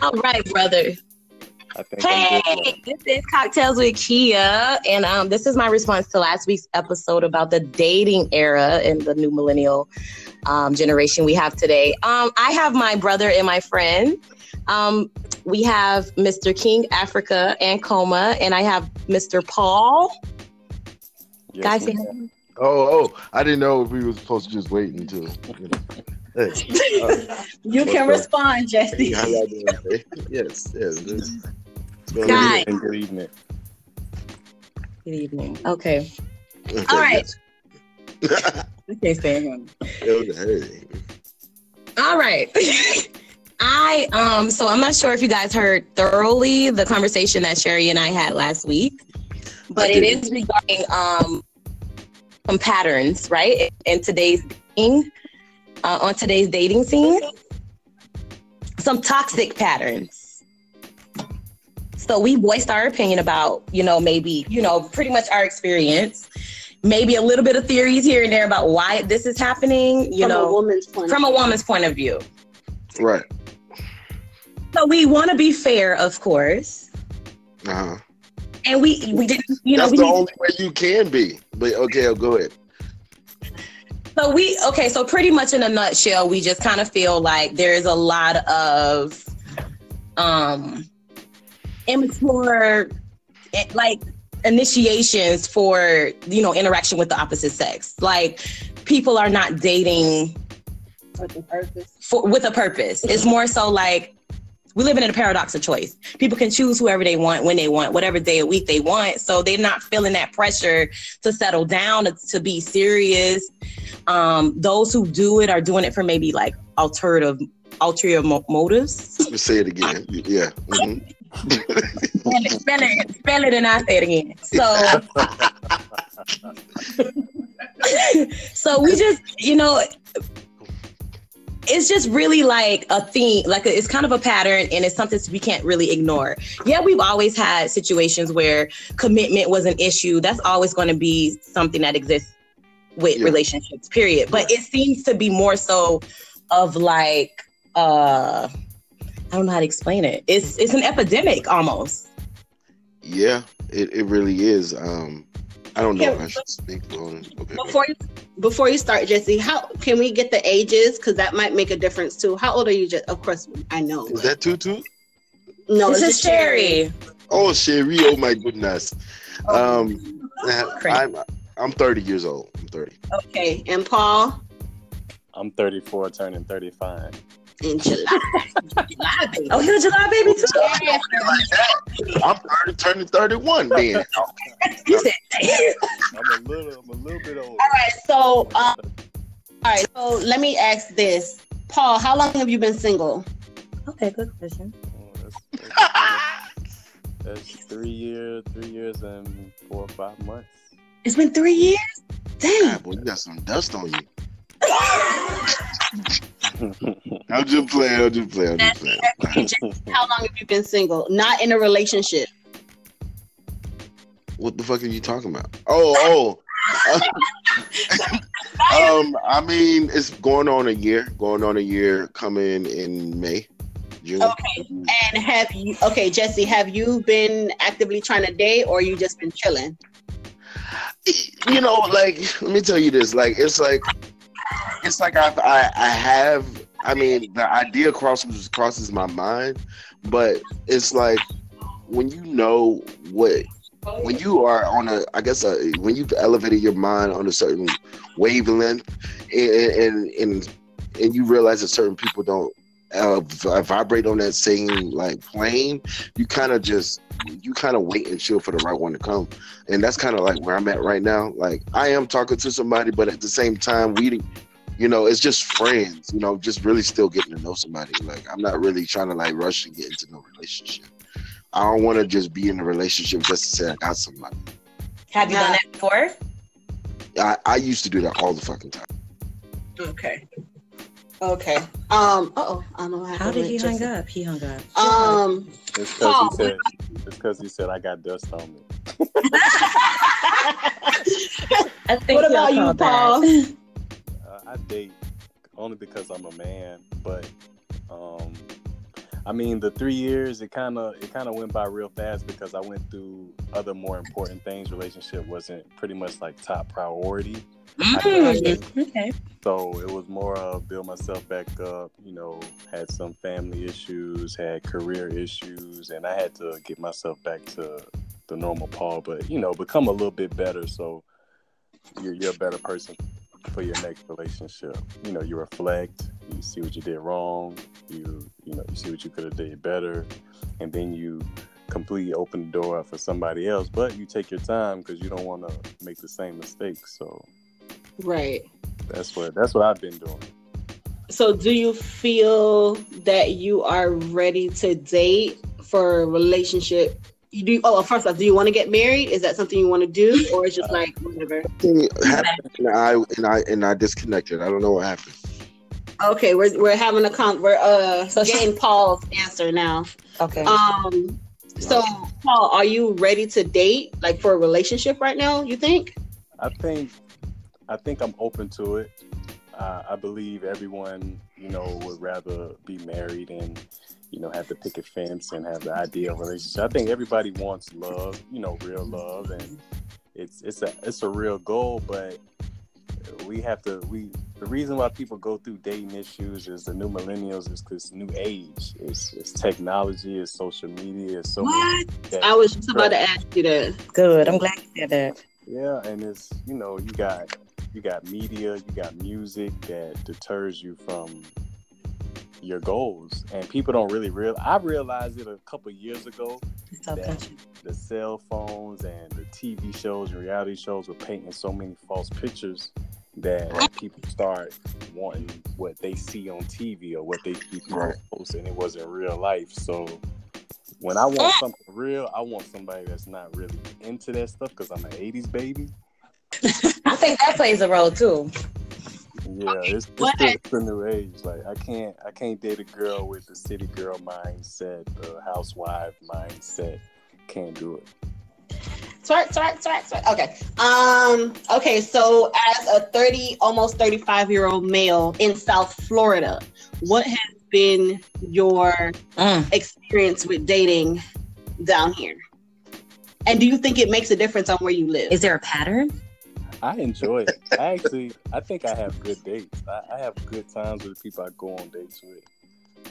All right, brother. Hey, this is Cocktails with Kia, and um, this is my response to last week's episode about the dating era and the new millennial um, generation we have today. Um, I have my brother and my friend. Um, we have Mr. King Africa and Coma, and I have Mr. Paul. Yes, Guys. Oh, oh, I didn't know if we were supposed to just wait until. You know. Hey, uh, You can What's respond, Jesse. how y'all doing today? Yes, yes. This, it's Guys. And good evening. Good evening. Okay. okay, All right. yes. I can't stand him. okay. All right. I um so I'm not sure if you guys heard thoroughly the conversation that Sherry and I had last week, but I it did. is regarding um some patterns, right? In today's dating, uh, on today's dating scene, some toxic patterns. So we voiced our opinion about, you know, maybe, you know, pretty much our experience, maybe a little bit of theories here and there about why this is happening, you From know, a woman's point. from a woman's point of view. Right. So we want to be fair, of course, Uh-huh. and we we didn't, you know, That's we the only way you can be. But okay, I'll go ahead. So we okay. So pretty much in a nutshell, we just kind of feel like there is a lot of um immature, eh, like initiations for you know interaction with the opposite sex. Like people are not dating With the purpose. for with a purpose. It's more so like we live in a paradox of choice. People can choose whoever they want, when they want, whatever day of week they want. So they're not feeling that pressure to settle down, to, to be serious. Um, those who do it are doing it for maybe like alternative, ulterior mo- motives. Let's say it again. Yeah. mhm. spell, it, spell it, spell it, and I say it again. So, so we just, you know, it's just really like a theme, like a, it's kind of a pattern, and it's something we can't really ignore. Yeah, we've always had situations where commitment was an issue. That's always going to be something that exists with Yeah. relationships, period. But it seems to be more so of like, uh, I don't know how to explain it. It's it's an epidemic almost. Yeah, it, it really is. Um, I don't know Yeah, if I should speak on it. Okay. Before you, before you start, Jesse, how can we get the ages? Because that might make a difference too. How old are you? Just of course, I know. Is that Tutu? No, this is just Sherry. Oh, Sherry. Oh, my goodness. Oh. Um, I'm, I'm 30 years old. I'm 30. Okay, and Paul I'm 34, turning 35. In July. July, baby. Oh, you're a July baby too. I'm 30, turning 31 then. You said, I'm a little, I'm a little bit older. All right, so um, all right, so let me ask this, Paul. How long have you been single? okay, good question. Oh, that's, that's three years, three years and four or five months. It's been three years. Dang. God, boy, you got some dust on you. I'm just playing. I'm just playing. I'm just playing. How long have you been single? Not in a relationship. What the fuck are you talking about? Oh, oh. um, I mean, it's going on a year. Going on a year. Coming in May, June. Okay. And have you? Okay, Jesse, have you been actively trying to date, or you just been chilling? you know, like let me tell you this. Like it's like it's like I I, I have. I mean, the idea crosses crosses my mind, but it's like when you know what when you are on a I guess a, when you've elevated your mind on a certain wavelength and and and, and you realize that certain people don't uh, v- vibrate on that same like plane, you kind of just you kind of wait and chill for the right one to come and that's kind of like where I'm at right now. Like I am talking to somebody, but at the same time, we, you know, it's just friends. You know, just really still getting to know somebody. Like I'm not really trying to like rush and get into no relationship. I don't want to just be in a relationship just to say I got somebody. Have you done that before? I, I used to do that all the fucking time. Okay. Okay. Um. Oh, I don't know How did he hang up? He hung up. Um. It's because Paul, he said, it's because he said I got dust on me. I think What about y'all you, called Paul? Uh, I date only because I'm a man, but um, I mean, the three years it kind of it kind of went by real fast because I went through other more important things. Relationship wasn't pretty much like top priority. Mm, okay. So it was more of build myself back up. You know, had some family issues, had career issues, and I had to get myself back to the normal Paul. But you know, become a little bit better so you're, you're a better person for your next relationship. You know, you reflect, you see what you did wrong, you you know, you see what you could have did better, and then you completely open the door up for somebody else. But you take your time because you don't want to make the same mistakes. So, right. That's what that's what I've been doing. So, do you feel that you are ready to date for a relationship you do oh first off do you want to get married? Is that something you want to do? Or it's just like whatever? And i and i and i disconnected. I don't know what happened. Okay we're, we're having a con we're uh so getting paul's answer now. Okay. Um so paul are you ready to date like for a relationship right now you think? I think i think i'm open to it. Uh, i believe everyone you know would rather be married and you know, have to pick a fence and have the ideal relationship. I think everybody wants love, you know, real love, and it's it's a it's a real goal. But we have to we the reason why people go through dating issues is the new millennials is because new age, it's, it's technology, it's social media, it's so. What? I was just about to ask you that. Good. I'm glad you said that. Yeah, and it's you know you got you got media, you got music that deters you from your goals, and people don't really real. I realized it a couple years ago that the cell phones and the TV shows and reality shows were painting so many false pictures that people start wanting what they see on TV or what they see people post, and it wasn't real life. So when I want something real, I want somebody that's not really into that stuff because I'm an '80s baby. I think that plays a role too. Yeah, okay, it's, it's, it's the new age. Like I can't I can't date a girl with the city girl mindset, the housewife mindset. Can't do it. Twerk, twerk, twerk, twerk. Okay. Um. Okay. So, as a thirty, almost thirty-five year old male in South Florida, what has been your mm. experience with dating down here? And do you think it makes a difference on where you live? Is there a pattern? I enjoy it. I actually, I think I have good dates. I, I, have good times with the people I go on dates with.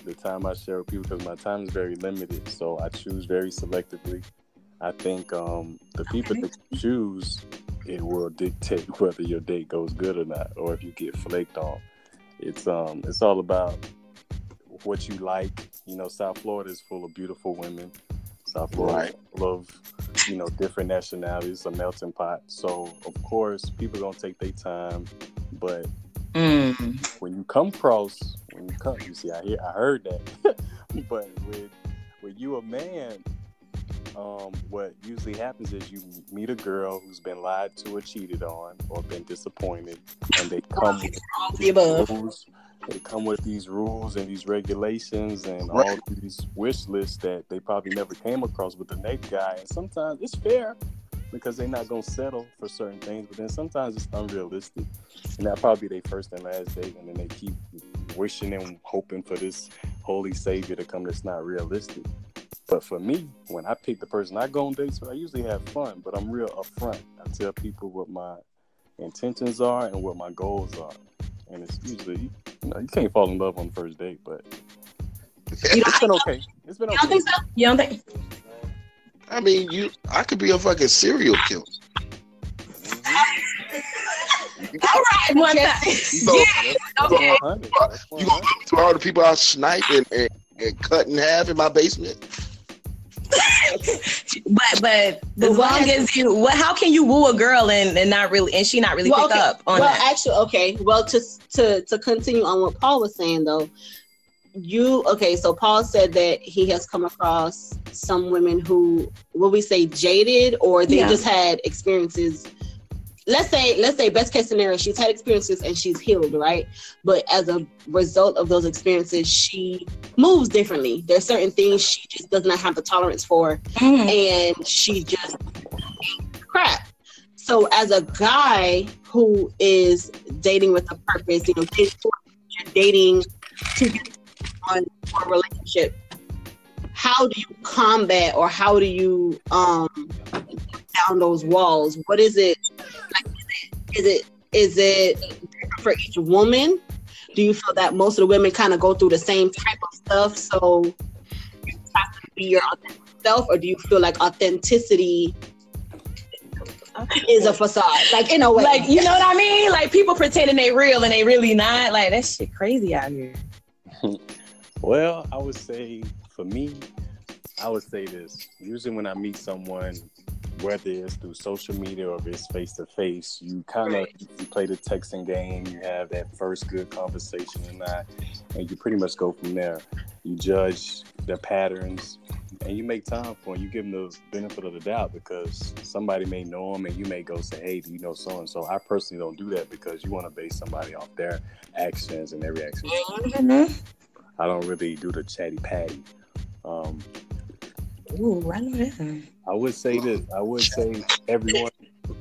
The time I share with people because my time is very limited, so I choose very selectively. I think um, the people that you choose, it will dictate whether your date goes good or not, or if you get flaked on. It's um, it's all about what you like. You know, South Florida is full of beautiful women. South Florida right. full of you know, different nationalities, a melting pot. So of course, people gonna take their time, but mm. when you come across, when you come, you see, I hear, I heard that, but with with you a man, um, what usually happens is you meet a girl who's been lied to or cheated on or been disappointed, and they come with the above. They come with these rules and these regulations and right. all these wish lists that they probably never came across with the next guy. And sometimes it's fair because they're not gonna settle for certain things, but then sometimes it's unrealistic. And that probably their first and last date, and then they keep wishing and hoping for this holy savior to come that's not realistic. But for me, when I pick the person I go on dates with, I usually have fun, but I'm real upfront. I tell people what my intentions are and what my goals are and it's usually you know you can't fall in love on the first date, but it's been okay. It's been okay. You don't think so? You don't think? I mean, you. I could be a fucking serial killer. All right, one time. yeah, okay. You gonna put me through all the people I snipe and, and, and cut in half in my basement? but but as long as you what how can you woo a girl and, and not really and she not really well, pick okay. up on well that? actually okay well to to to continue on what paul was saying though you okay so paul said that he has come across some women who will we say jaded or they yeah. just had experiences let's say let's say best case scenario she's had experiences and she's healed right? But as a result of those experiences she moves differently. There's certain things she just does not have the tolerance for mm. and she just crap. So as a guy who is dating with a purpose you know dating to get on a relationship how do you combat or how do you um down those walls? What is it? Like, is it is it for each woman? Do you feel that most of the women kind of go through the same type of stuff? So you have to be your authentic self, or do you feel like authenticity is a facade? Like in a way, like you know what I mean? Like people pretending they real and they really not. Like that shit crazy out here. well, I would say for me, I would say this. Usually when I meet someone, whether it's through social media or if it's face to face, you kind of you play the texting game. You have that first good conversation and that, and you pretty much go from there. You judge their patterns, and you make time for them. You give them the benefit of the doubt because somebody may know them, and you may go say, "Hey, do you know so and so?" I personally don't do that because you want to base somebody off their actions and their reactions. Mm-hmm. I don't really do the chatty patty. Um, Ooh, right I would say this. I would say everyone.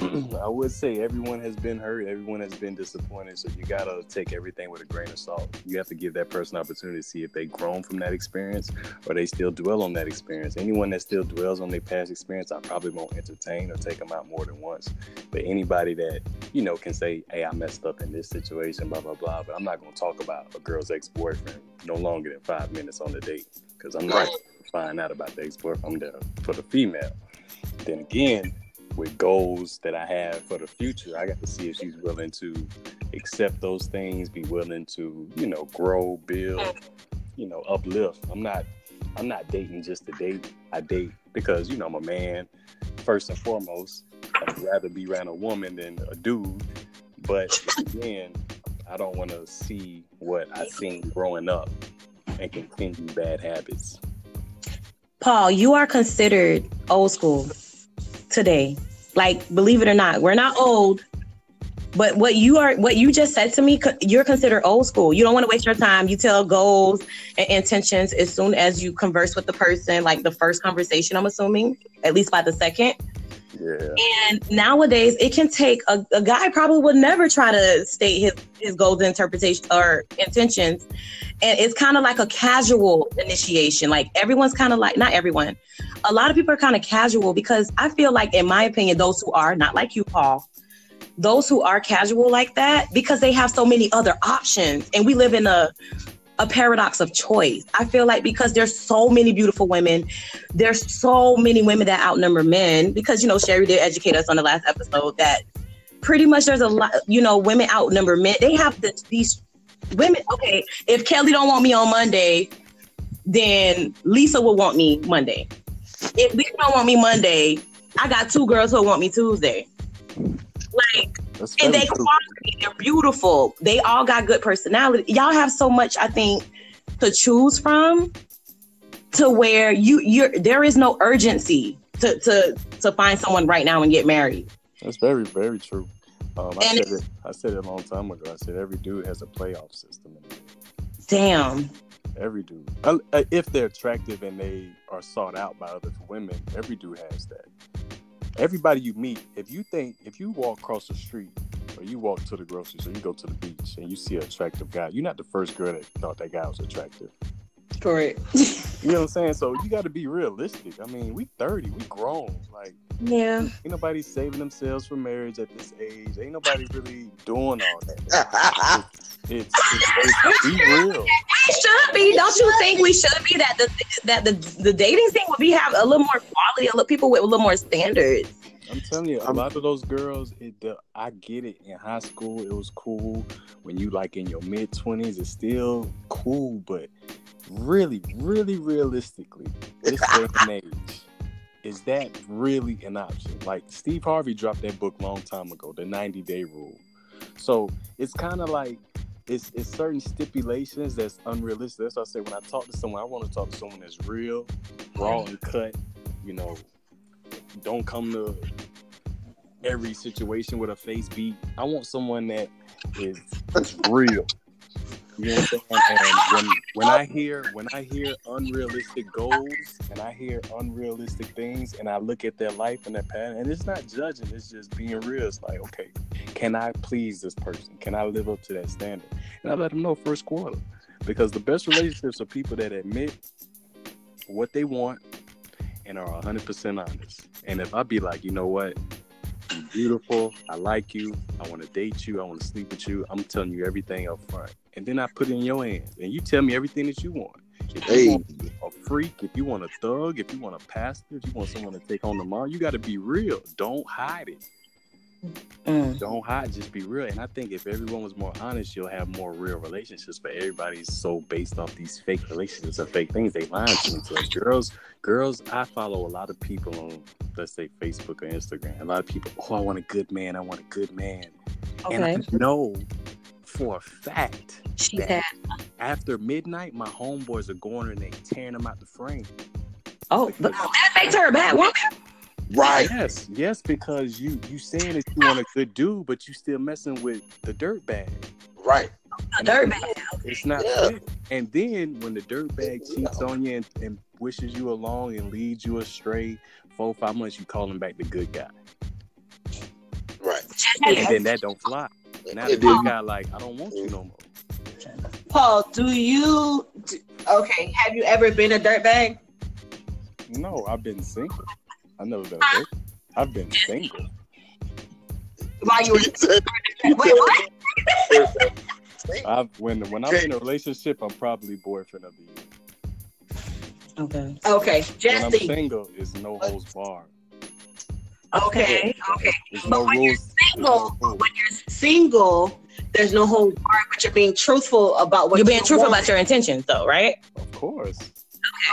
I would say everyone has been hurt. Everyone has been disappointed. So you gotta take everything with a grain of salt. You have to give that person opportunity to see if they've grown from that experience or they still dwell on that experience. Anyone that still dwells on their past experience, I probably won't entertain or take them out more than once. But anybody that you know can say, "Hey, I messed up in this situation," blah blah blah. But I'm not gonna talk about a girl's ex-boyfriend no longer than five minutes on the date because I'm not find out about the export from the for the female. Then again, with goals that I have for the future, I got to see if she's willing to accept those things, be willing to, you know, grow, build, you know, uplift. I'm not I'm not dating just to date. I date because, you know, I'm a man. First and foremost, I'd rather be around a woman than a dude. But again, I don't want to see what I seen growing up and continue bad habits. Paul, you are considered old school today. Like, believe it or not, we're not old, but what you are, what you just said to me, you're considered old school. You don't want to waste your time. You tell goals and intentions as soon as you converse with the person, like the first conversation, I'm assuming, at least by the second. And nowadays, it can take a, a guy probably would never try to state his his goals, interpretation, or intentions, and it's kind of like a casual initiation. Like everyone's kind of like not everyone, a lot of people are kind of casual because I feel like, in my opinion, those who are not like you, Paul, those who are casual like that because they have so many other options, and we live in a a paradox of choice. I feel like because there's so many beautiful women, there's so many women that outnumber men. Because you know, Sherry did educate us on the last episode that pretty much there's a lot, you know, women outnumber men. They have these women. Okay, if Kelly don't want me on Monday, then Lisa will want me Monday. If Lisa don't want me Monday, I got two girls who want me Tuesday. Like and they quality, they're beautiful. They all got good personality. Y'all have so much, I think, to choose from to where you you're there is no urgency to to to find someone right now and get married. That's very, very true. Um, I said it I said it a long time ago. I said every dude has a playoff system. Damn. Every dude. If they're attractive and they are sought out by other women, every dude has that everybody you meet, if you think if you walk across the street or you walk to the grocery store, you go to the beach and you see an attractive guy, you're not the first girl that thought that guy was attractive. Correct. you know what I'm saying? So you got to be realistic. I mean, we 30, we grown. Like, yeah, ain't nobody saving themselves for marriage at this age. Ain't nobody really doing all that. it's, it's, it's, be real. It should be. Don't you think we should be that the that the the dating scene would be have a little more quality, a little people with a little more standards. I'm telling you, a lot of those girls, it, the, I get it. In high school, it was cool. When you like in your mid twenties, it's still cool. But really, really, realistically, this day and age, is that really an option? Like Steve Harvey dropped that book long time ago, The 90 Day Rule. So it's kind of like it's it's certain stipulations that's unrealistic. That's why I say when I talk to someone, I want to talk to someone that's real, raw and cut. You know, don't come to every situation with a face beat. I want someone that is, real. And when when I hear when I hear unrealistic goals and I hear unrealistic things and I look at their life and their pattern, and it's not judging, it's just being real. It's like, okay, can I please this person? Can I live up to that standard? And I let them know first quarter. Because the best relationships are people that admit what they want and are 100% honest. And if I be like, you know what, you're beautiful, I like you, I want to date you, I want to sleep with you, I'm telling you everything up front. And then I put it in your hands and you tell me everything that you want. If Hey. you want a freak, if you want a thug, if you want a pastor, if you want someone to take on the mall, you got to be real. Don't hide it. Mm. Don't hide, just be real. And I think if everyone was more honest, you'll have more real relationships. But everybody's so based off these fake relationships and fake things. They lying to each other. Girls, girls, I follow a lot of people on, let's say, Facebook or Instagram. A lot of people, oh, I want a good man. I want a good man. And I know for a fact She that had. after midnight, my homeboys are going and they tearing them out the frame. Oh, but that makes her a bad woman. Right. Yes, yes, because you you saying that you want a good dude, but you still messing with the dirt bag. Right. A dirt bag. It's not Yeah. fair. And then when the dirt bag cheats on you and, and wishes you along and leads you astray, four five months, you call him back the good guy, Right. and then that don't fly. Now the And then- guy like, I don't want you no more. Paul, do you? d- Okay, have you ever been a dirtbag? No, I've been single. I've never been a dirt. I've been single. While you were wait, what? I've when when I'm in a relationship, I'm probably boyfriend of the year. Okay. Okay, When I'm Jesse. single, it's no holds barred. Okay. Okay. There's But no when you're single, no when you're single, there's no hold bar, but you're being truthful about what You're being you truthful want. about your intentions, though, right? Of course.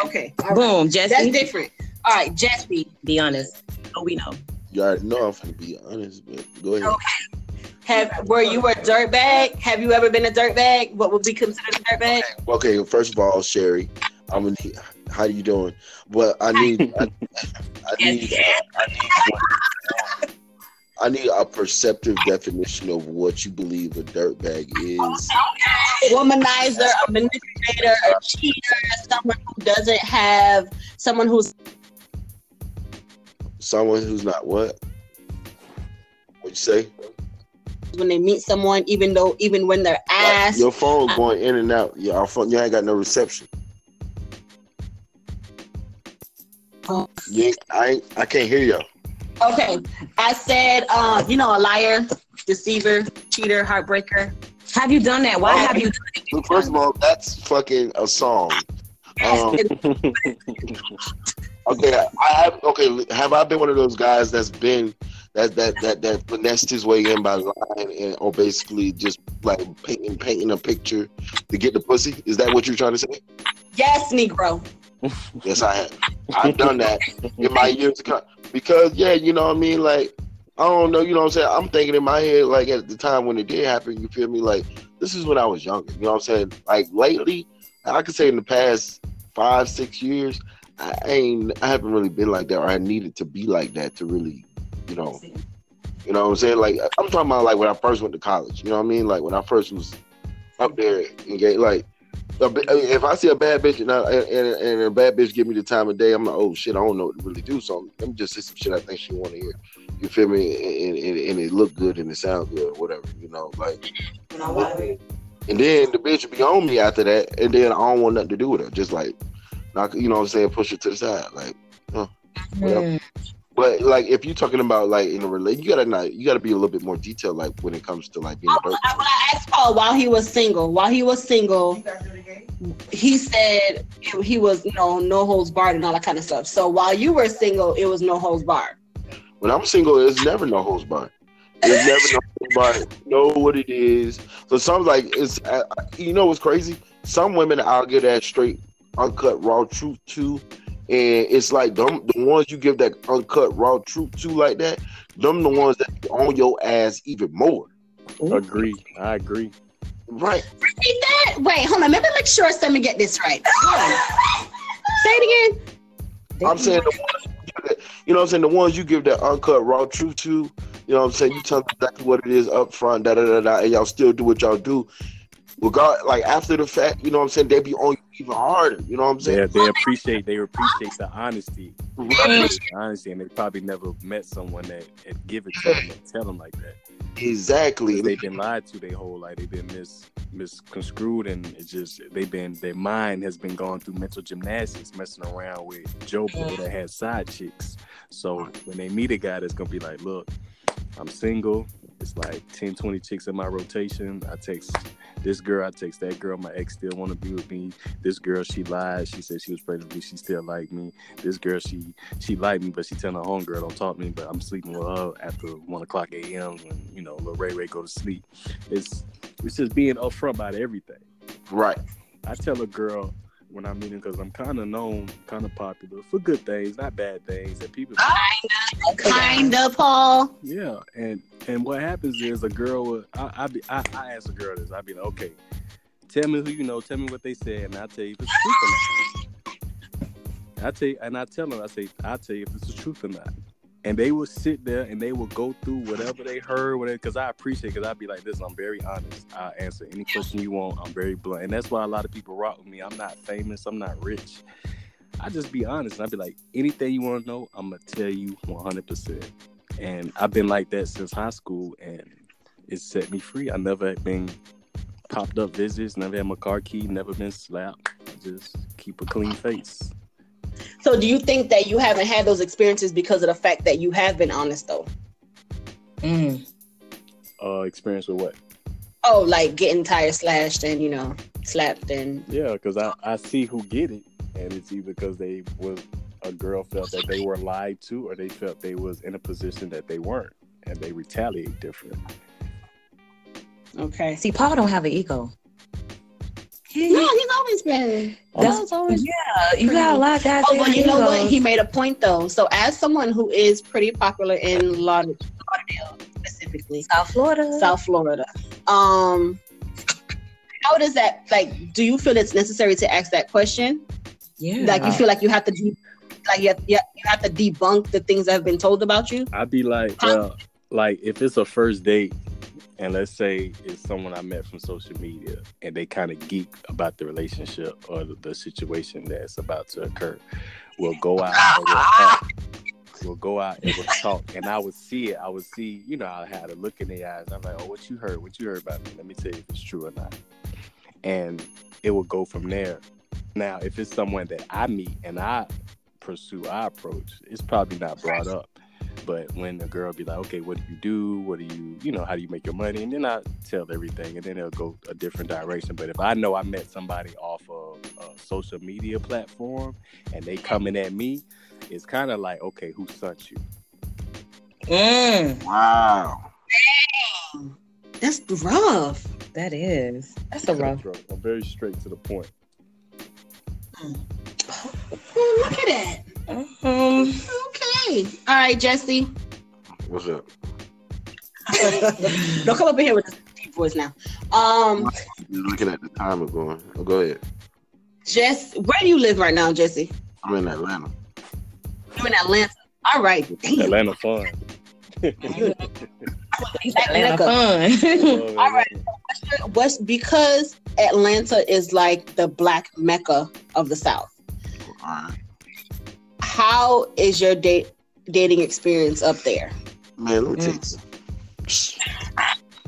Okay, all right. Boom, that's Jesse. different. All right, Jesse. Be honest. Oh, we know. You already know I'm gonna be honest, but go ahead. Okay. Have were you a dirtbag? Have you ever been a dirtbag? What would be considered a dirtbag? Okay, first of all, Sherry, I'm gonna need, how you doing? But I need I, I need I need I need a perceptive definition of what you believe a dirtbag is. Womanizer, a manipulator, a cheater, someone who doesn't have someone who's Someone who's not what? What you say? when they meet someone, even though even when they're asked. Your phone uh, going in and out. Yeah, our phone. You ain't got no reception. Oh. Ain't, I I can't hear you. Okay, I said, um, you know, a liar, deceiver, cheater, heartbreaker. Have you done that? Why have you done it? Look, first of all, that's fucking a song. Um, okay, I have. Okay, have I been one of those guys that's been that that that that finessed his way in by lying and or basically just like painting painting a picture to get the pussy? Is that what you're trying to say? Yes, Negro. Yes, I have. I've done that in my years to come. Because yeah, you know what I mean. Like I don't know. You know what I'm saying. I'm thinking in my head like at the time when it did happen. You feel me? Like this is when I was younger. You know what I'm saying? Like lately, I could say in the past five six years, I ain't. I haven't really been like that, or I needed to be like that to really, you know. You know what I'm saying? Like I'm talking about like when I first went to college. You know what I mean? Like when I first was up there and get like if I see a bad bitch and, I, and, and a bad bitch give me the time of day, I'm like, oh shit, I don't know what to really do. So let me just say some shit I think she want to hear. You feel me? And, and, and it look good and it sound good or whatever. You know, like. And then the bitch will be on me after that, and then I don't want nothing to do with her. Just like, knock, you know what I'm saying, push her to the side. Like, Mm. But like if you're talking about like in a relation, you gotta not, you gotta be a little bit more detailed. Like when it comes to like being a When. I, when I asked Paul while he was single, while he was single, he said he was, you know, no holds barred and all that kind of stuff. So while you were single, it was no holds barred. When I'm single, it's never no holds barred. It's never no holds barred. Know what it is. So some like it's, uh, you know, what's crazy. Some women I'll get that straight, uncut, raw truth to, and it's like them the ones you give that uncut, raw truth to like that. Them the ones that be on your ass even more. agree. I agree. Right. Repeat that. Wait, hold on. Let me make sure let me get this right. Say it again. I'm saying the ones you, that, you know what I'm saying the ones you give that uncut raw truth to, you know what I'm saying, you tell them exactly what it is up front, da da da da, and y'all still do what y'all do. Regard like after the fact, you know what I'm saying, they be on you even harder. You know what I'm saying? Yeah, they appreciate they appreciate the honesty, the honesty, and they probably never met someone that, that give it to them and tell them like that. Exactly. They've been lied to their whole life. They've been mis misconstrued, and it's just they've been their mind has been going through mental gymnastics, messing around with Joe Boy that has side chicks. So when they meet a guy that's gonna be like, look, I'm single. It's like 10, 20 chicks in my rotation. I text this girl, I text that girl. My ex still want to be with me. This girl, she lied. She said she was pregnant with me. She still like me. This girl, she she liked me, but she telling her homegirl don't talk to me. But I'm sleeping with her after one o'clock a.m. when you know little Ray Ray go to sleep. It's it's just being upfront about everything. Right. I tell a girl when I'm meeting because I'm kind of known, kind of popular for good things, not bad things. That people, Kind of, kinda, Paul. yeah. And and what happens is a girl, I I, be, I I ask a girl this. I'd be like, okay, tell me who you know, tell me what they said, and I'll tell you if it's truth or not. I tell you, and I tell them, I say, I'll tell you if it's the truth or not. And they will sit there and they will go through whatever they heard, whatever. Because I appreciate, because I be like this. I'm very honest. I answer any question you want. I'm very blunt, and that's why a lot of people rock with me. I'm not famous. I'm not rich. I just be honest. And I be like, anything you want to know, I'm gonna tell you 100. percent And I've been like that since high school, and it set me free. I never been popped up visits. Never had my car key. Never been slapped. Just keep a clean face. So, do you think that you haven't had those experiences because of the fact that you have been honest, though? Mm. Uh, experience with what? Oh, like getting tires slashed and you know slapped and Yeah, because I, I see who get it, and it's either because they was a girl felt that they were lied to, or they felt they was in a position that they weren't, and they retaliate different. okay. See, Paul don't have an ego. No, he's always been. That's- Paul's always. Yeah, you got a lot of guys. Oh, that but you know what? He made a point though. So, as someone who is pretty popular in Lauderdale, Lauderdale specifically, South Florida. South Florida, um, how does that like? Do you feel it's necessary to ask that question? Yeah. Like, you feel like you have to, de- like, you have, you have- you have to debunk the things that have been told about you? I'd be like, well, like if it's a first date, and let's say it's someone I met from social media, and they kind of geek about the relationship or the, the situation that's about to occur, we'll go out and we'll talk. We'll go out and we'll talk, and I would see it. I would see, you know, I had a look in their eyes. I'm like, oh, what you heard? What you heard about me? Let me tell you if it's true or not. And it will go from there. Now, if it's someone that I meet and I pursue, I approach, it's probably not brought up. But when a girl be like, okay, what do you do? What do you, you know, how do you make your money? And then I tell everything, and then it'll go a different direction. But if I know I met somebody off of a social media platform and they coming at me, it's kind of like, okay, who sent you? Mm, Wow. That's rough. that is. That's a rough. I'm very straight to the point. Oh, look at that. Um, Okay. All right, Jesse. What's up? Don't come up in here with this deep voice now. Um, You're looking at the timer going. Oh, go ahead. Jess, where do you live right now, Jesse? I'm in Atlanta. You're in Atlanta. All right. Damn. Atlanta fun. Atlanta fun. All right. What's because Atlanta is like the black mecca of the South. All right. How is your date dating experience up there? Man, let me tell you mm. something.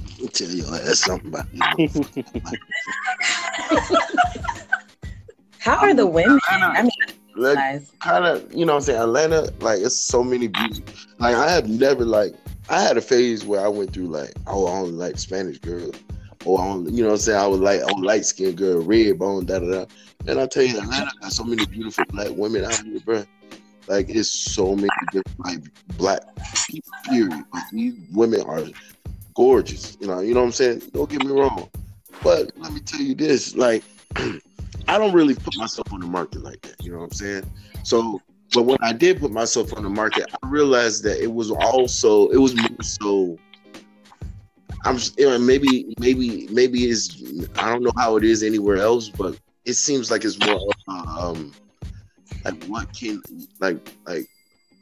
Let me tell you ass something about you. How are the women? I mean, Like, guys. kind of, you know what I'm saying? Atlanta, like, it's so many beauty. Like, I have never, like, I had a phase where I went through, like, oh, I only like Spanish girls. Or, oh, I only, you know what I'm saying? I was like, oh, light skinned girl, red bone, da da da. And I tell you, Atlanta got so many beautiful black women out here, bro. Like, it's so many different, like, black people, period. But these women are gorgeous. You know, you know what I'm saying? Don't get me wrong. But let me tell you this, like, I don't really put myself on the market like that. You know what I'm saying? So, but when I did put myself on the market, I realized that it was also it was more so. I'm you know, maybe maybe maybe it's I don't know how it is anywhere else, but it seems like it's more um like what can like like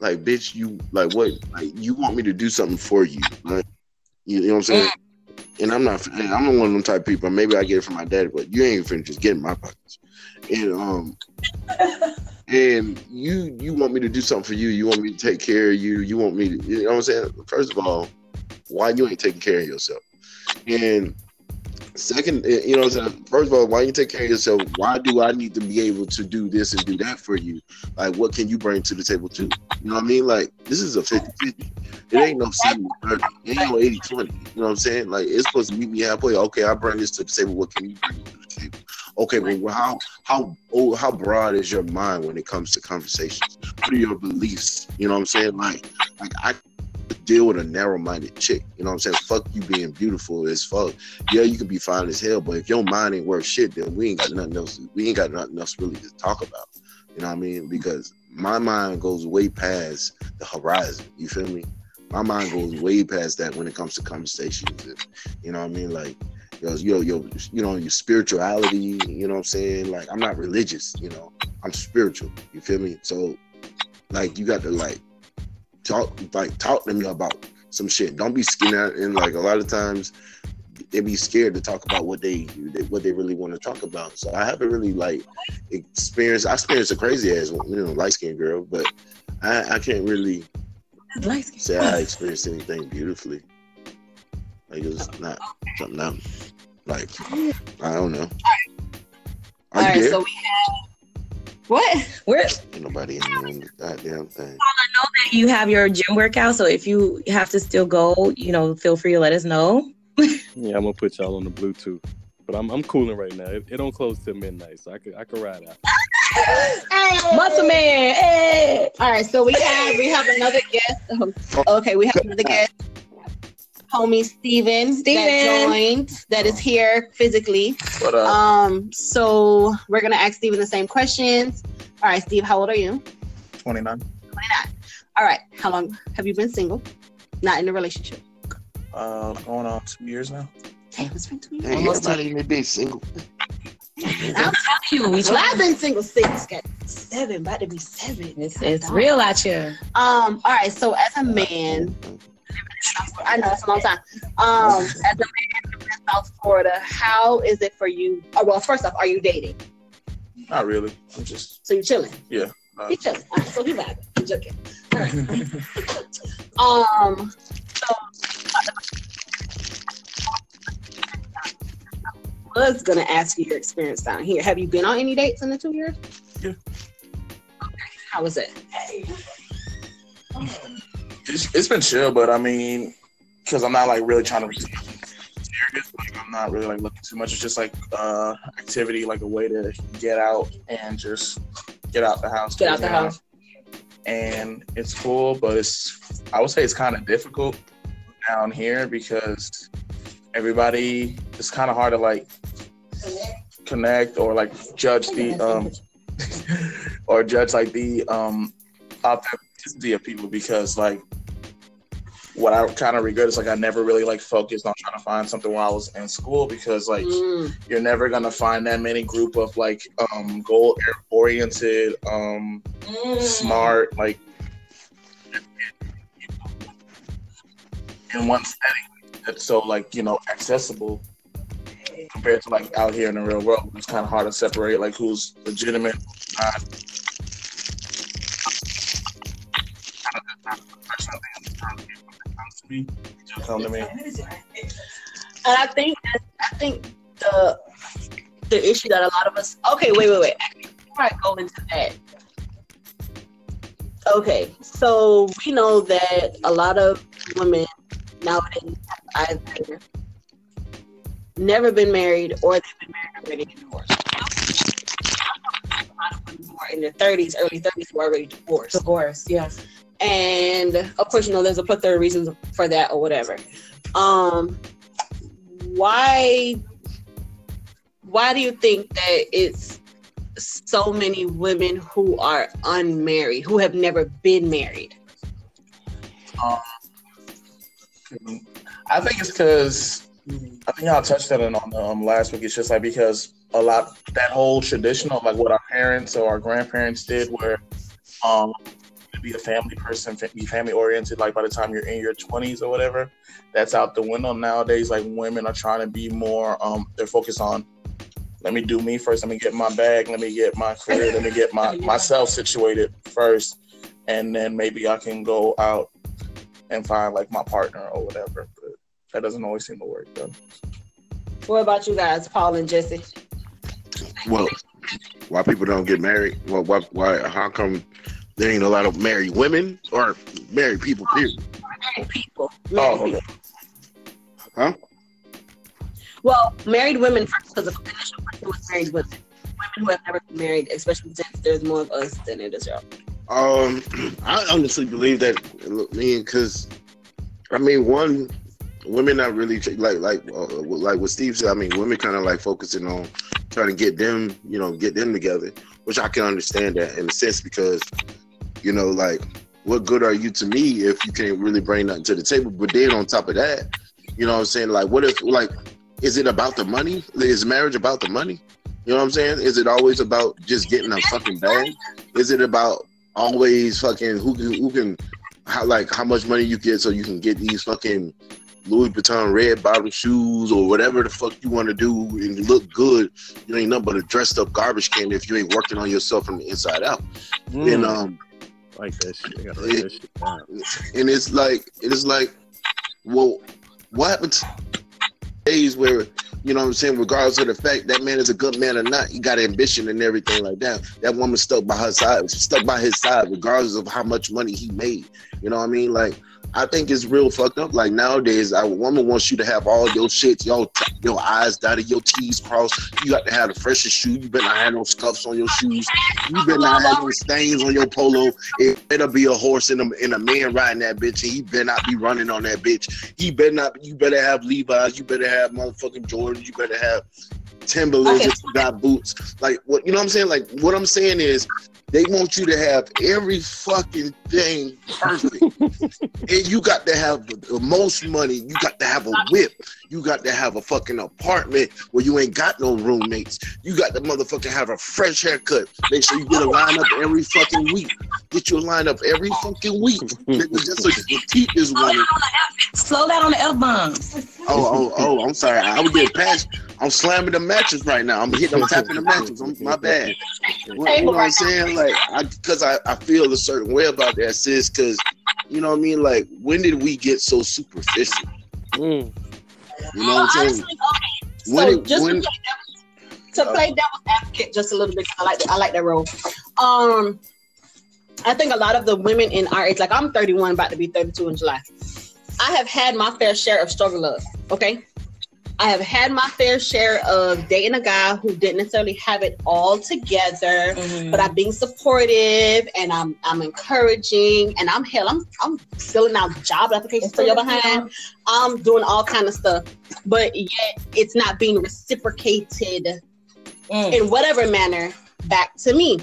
like bitch you like what like you want me to do something for you you, you know what I'm saying and I'm not. I'm not one of them type of people. Maybe I get it from my dad, but you ain't finna just get in my pockets. And um, and you you want me to do something for you. You want me to take care of you. You want me to. You know what I'm saying? First of all, why you ain't taking care of yourself? And second, eh, you know? First of all, why you take care of yourself? Why do I need to be able to do this and do that for you? Like, what can you bring to the table too? You know what I mean? Like, this is a 50 50. It ain't no 70 30. It ain't no 80 20. You know what I'm saying? Like, it's supposed to meet me halfway. Okay, I bring this to the table. What can you bring to the table? Okay, well, how how oh, how broad is your mind when it comes to conversations? What are your beliefs? You know what I'm saying? Like, like I deal with a narrow-minded chick. You know what I'm saying? Fuck you being beautiful as fuck. Yeah, you can be fine as hell, but if your mind ain't worth shit, then we ain't got nothing else. We ain't got nothing else really to talk about. You know what I mean? Because my mind goes way past the horizon. You feel me? My mind goes way past that when it comes to conversations. And, you know what I mean? Like yo, yo, you know, your spirituality. You know what I'm saying? Like I'm not religious. You know, I'm spiritual. You feel me? So, like, you got to like talk like talk to me about some shit. Don't be scared and like a lot of times they be scared to talk about what they what they really want to talk about. So I haven't really like experienced. I experienced a crazy ass you know light skinned girl, but I, I can't really say I experienced anything beautifully. Like it's not something I'm like I don't know. Are All right, so we have what? Where? Ain't nobody in the room. goddamn thing. I know that you have your gym workout, so if you have to still go, you know, feel free to let us know. yeah, I'm gonna put y'all on the Bluetooth, but I'm I'm cooling right now. It, it don't close till midnight, so I could I could ride out. Hey. Muscle man. Hey. All right, so we have we have another guest. Okay, we have another guest homie Steven, Steven. that joined that is here physically. What up? Um, so we're gonna ask Steven the same questions. All right, Steve, how old are you? 29. 29. All right. How long have you been single? Not in a relationship. Uh going on two years now. Damn, it's been two years. Hey, Almost not even been single. I'll tell you, we well, I've been single six, got seven, about to be seven. It's, it's real out here. Um, all right, so as a man, I know it's a long time. Um, as a man in South Florida, how is it for you? Oh, well, first off, are you dating? Not really. I'm just. So you're chilling? Yeah. Uh, he chilling. Right, so he vibing. He's joking. Um. So. I was gonna ask you your experience down here. Have you been on any dates in the two years? Yeah. Okay. How was it? it's, it's been chill, but I mean, because I'm not like really trying to be serious. Like I'm not really like looking too much. It's just like uh activity, like a way to get out and just get out the house. Get out the house. And it's cool, but it's I would say it's kind of difficult down here because everybody it's kind of hard to like connect or like judge the um or judge like the um authenticity of people because like what I kind of regret is like I never really like focused on trying to find something while I was in school because like mm. you're never gonna find that many group of like um goal oriented, um mm. smart, like in one setting that's so like, you know, accessible compared to like out here in the real world. It's kind of hard to separate like who's legitimate, not me, come to me. And I think I think the the issue that a lot of us okay, wait, wait, wait. Before I go into that. Okay, so we know that a lot of women nowadays have either never been married or they've been married already and divorced. A lot of women who are in their 30s, early 30s who are already divorced. Divorced, yes and of course, you know, there's a plethora of reasons for that or whatever. Um, why? Why do you think that it's so many women who are unmarried, who have never been married? Um, I think it's because I think I touched on it on um, last week. It's just like because a lot that whole traditional like what our parents or our grandparents did, where um, be a family person, be family oriented. Like by the time you're in your 20s or whatever, that's out the window nowadays. Like women are trying to be more. Um, they're focused on. Let me do me first. Let me get my bag. Let me get my career. Let me get my myself situated first, and then maybe I can go out and find like my partner or whatever. But that doesn't always seem to work though. What about you guys, Paul and Jesse? Well, why people don't get married? Well, why, why? How come there ain't a lot of married women or married people? Period. Married people. Married oh, okay. people. Huh? Well, married women first, because the initial question was married women. Women who have never been married, especially since there's more of us than it is y'all. Um, I honestly believe that. I mean, because I mean, one women not really like like uh, like what Steve said. I mean, women kind of like focusing on trying to get them, you know, get them together, which I can understand that in a sense because, you know, like what good are you to me if you can't really bring nothing to the table? But then on top of that, you know what I'm saying? Like, what if like is it about the money? Is marriage about the money? You know what I'm saying? Is it always about just getting a fucking bag? Is it about always fucking who can who can how like how much money you get so you can get these fucking Louis Vuitton red bottom shoes or whatever the fuck you want to do and look good, you ain't nothing but a dressed up garbage can if you ain't working on yourself from the inside out. Mm. And um, like that shit. I gotta write that shit down. And it's like it's like, well, what days where you know what I'm saying, regardless of the fact that man is a good man or not, he got ambition and everything like that. That woman stuck by her side, stuck by his side, regardless of how much money he made. You know what I mean? Like I think it's real fucked up. Like nowadays, a woman wants you to have all your shit, your your eyes dotted, your T's crossed. You got to have the freshest shoe. You better not have no scuffs on your shoes. You better not have no stains on your polo. It better be a horse and a, and a man riding that bitch, and he better not be running on that bitch. He better not. You better have Levi's. You better have motherfucking Jordans. You better have Timberlands okay. if you got boots. Like what you know what I'm saying? Like what I'm saying is they want you to have every fucking thing perfect. and you got to have the, the, most money. You got to have a whip. You got to have a fucking apartment where you ain't got no roommates. You got to motherfucking have a fresh haircut. Make sure you get a lineup every fucking week. Get your lineup every fucking week. Just so you can keep this woman. Slow down on the F bombs. Oh, oh, oh, I'm sorry. I was getting past. I'm slamming the matches right now. I'm hitting, I'm tapping the matches. I'm, my bad. You know what I'm saying? Like, I because I, I feel a certain way about that, sis. Because you know what I mean. Like, when did we get so superficial? Mm. You know what I'm saying? so when, just when, to, play devil's, to play devil's advocate just a little bit, I like I like that role. Um, I think a lot of the women in our age, like I'm 31, about to be 32 in July. I have had my fair share of struggle love. Okay, I have had my fair share of dating a guy who didn't necessarily have it all together, mm-hmm. but I'm being supportive and I'm I'm encouraging and I'm hell I'm I'm filling out job applications for your behind. I'm doing all kind of stuff, but yet it's not being reciprocated mm. in whatever manner back to me.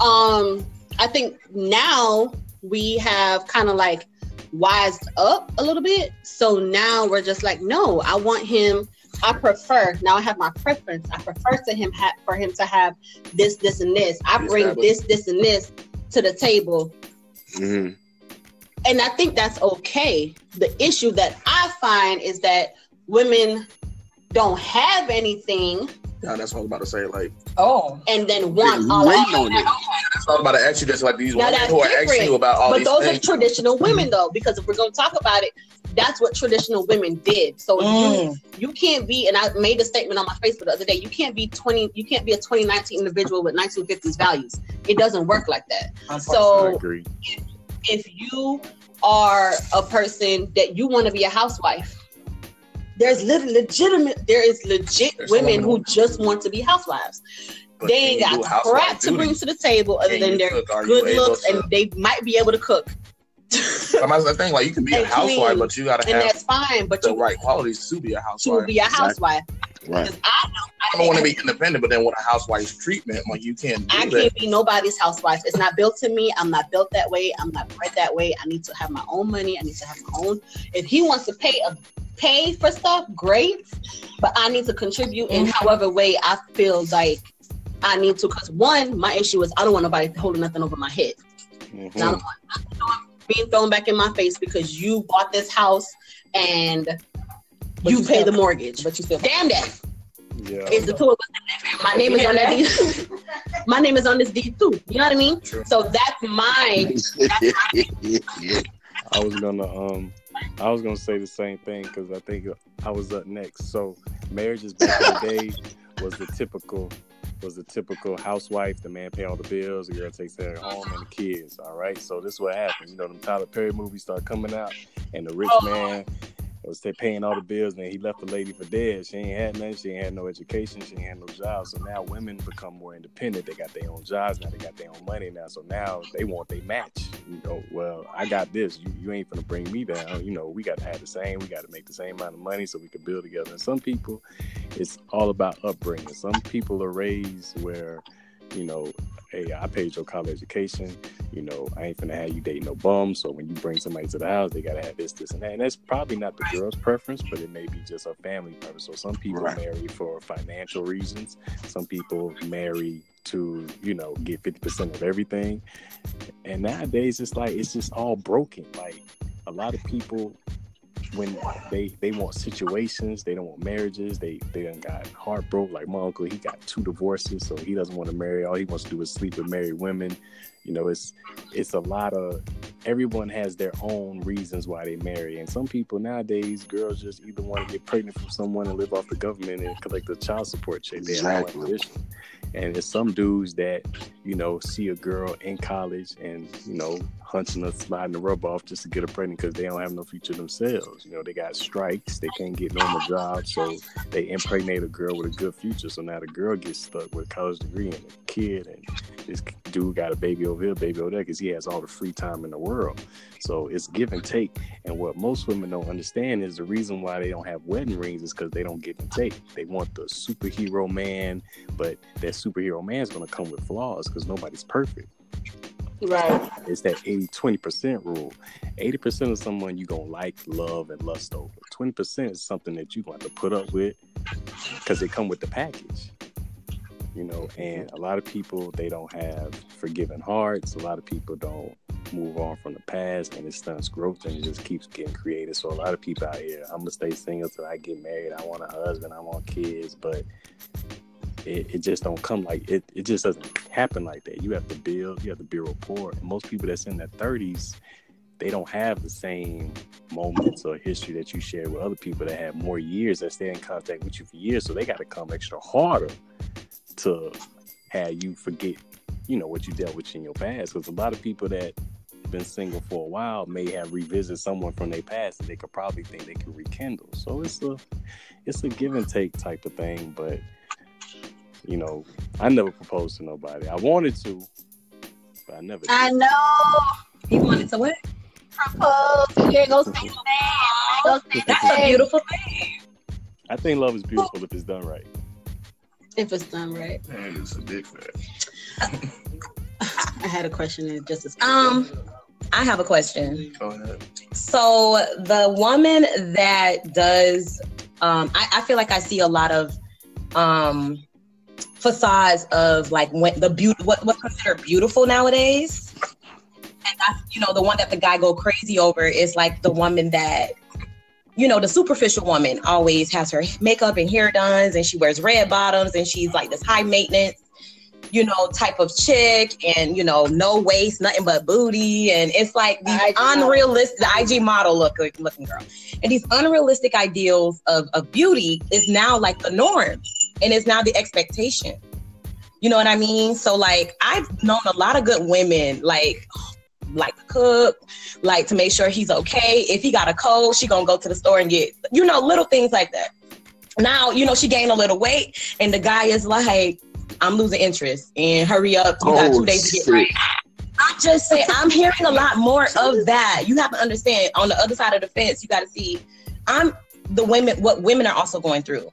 Um, I think now we have kind of like wised up a little bit. So now we're just like, no, I want him. I prefer now. I have my preference. I prefer to him ha- for him to have this, this, and this. I bring this, this, and this to the table, mm-hmm. and I think that's okay. The issue that I find is that women don't have anything yeah, that's what I was about to say. Like, oh, and then one all That's what I was about to ask you. Just like these now women who are asking you about all but these those things. are traditional women, though, because if we're going to talk about it, that's what traditional women did. So mm. you you can't be. And I made a statement on my Facebook the other day. You can't be twenty. You can't be a 2019 individual with 1950s values. It doesn't work like that. So if, if you are a person that you want to be a housewife there's legitimate, there is legit there's women who just want to be housewives. But they ain't got crap to bring to the table other than their good looks, to... and they might be able to cook. but that's the thing, like you can be a housewife, clean, but you gotta have and that's fine. But the you, right qualities to be a housewife. To be a housewife. Right. I, I, don't want to be independent, but then with a housewife's treatment, like you can't. I can't that. be nobody's housewife. It's not built to me. I'm not built that way. I'm not bred that way. I need to have my own money. I need to have my own. If he wants to pay a pay for stuff, great. But I need to contribute in however way I feel like I need to. Because one, my issue is I don't want nobody holding nothing over my head. Mm-hmm. Now, being thrown back in my face because you bought this house and but you, you pay the mortgage. But you still damn that. Yeah. It's the two of us. My name is on that deed. my name is on this deed too. You know what I mean? True. So that's my. That's my I was gonna um, I was gonna say the same thing because I think I was up next. So marriages back in the day was the typical was the typical housewife. The man pay all the bills, the girl takes care of home and the kids. All right. So this is what happened. You know, them Tyler Perry movies start coming out, and the rich oh. man was paying all the bills, and he left the lady for dead. She ain't had nothing. She ain't had no education. She ain't had no job. So now women become more independent. They got their own jobs now. They got their own money now. So now they want their match. You know, well, I got this. You, you ain't gonna bring me down. You know, we got to have the same. We got to make the same amount of money so we can build together. And some people, it's all about upbringing. Some people are raised where you know, hey, I paid your college education. You know, I ain't finna have you date no bum. So when you bring somebody to the house, they gotta have this, this, and that. And that's probably not the girl's preference, but it may be just a family preference. So some people right. marry for financial reasons. Some people marry to, you know, get fifty percent of everything. And nowadays, it's like it's just all broken. Like a lot of people when they they want situations, they don't want marriages. They they done got heartbroken. Like my uncle, he got two divorces, so he doesn't want to marry. All he wants to do is sleep with married women. You know, it's it's a lot of everyone has their own reasons why they marry, and some people nowadays, girls just either want to get pregnant from someone and live off the government and collect the child support check. They exactly. And there's some dudes that, you know, see a girl in college and, you know, hunching or sliding the rub off just to get her pregnant because they don't have no future themselves. You know, they got strikes, they can't get normal jobs, so they impregnate a girl with a good future. So now the girl gets stuck with a college degree and a kid, and this dude got a baby over here, baby over there, because he has all the free time in the world. So it's give and take. And what most women don't understand is the reason why they don't have wedding rings is because they don't give and take. They want the superhero man, but that superhero man is going to come with flaws because nobody's perfect. Right. It's that 80 20% rule. 80% of someone you're going to like, love, and lust over. 20% is something that you're going to put up with because they come with the package. You know, and a lot of people, they don't have forgiving hearts. A lot of people don't move on from the past and it stunts growth and it just keeps getting created. So a lot of people out here, I'm gonna stay single till I get married. I want a husband, I want kids, but it, it just don't come like it, it just doesn't happen like that. You have to build, you have to build rapport. And most people that's in their thirties, they don't have the same moments or history that you share with other people that have more years that stay in contact with you for years. So they got to come extra harder to have you forget, you know, what you dealt with in your past. Because a lot of people that been single for a while may have revisited someone from their past and they could probably think they can rekindle. So it's a it's a give and take type of thing, but you know, I never proposed to nobody. I wanted to, but I never. Did. I know. He wanted to what? Propose. Here goes That's a beautiful thing. I think love is beautiful if it's done right. If it's done right. That is a big fact. I had a question just as um I have a question. Go ahead. So the woman that does um I, I feel like I see a lot of um facades of like when the beauty what what's considered beautiful nowadays. And that's you know the one that the guy go crazy over is like the woman that you know the superficial woman always has her makeup and hair done and she wears red bottoms and she's like this high maintenance you know type of chick and you know no waist nothing but booty and it's like the unrealistic the ig model look looking girl and these unrealistic ideals of, of beauty is now like the norm and it's now the expectation. You know what I mean? So like I've known a lot of good women like like to cook, like to make sure he's okay. If he got a cold, she gonna go to the store and get you know little things like that. Now you know she gained a little weight, and the guy is like, "I'm losing interest, and hurry up, you got two oh, days to get right." I'm just saying, I'm hearing a lot more of that. You have to understand on the other side of the fence, you got to see. I'm the women, what women are also going through.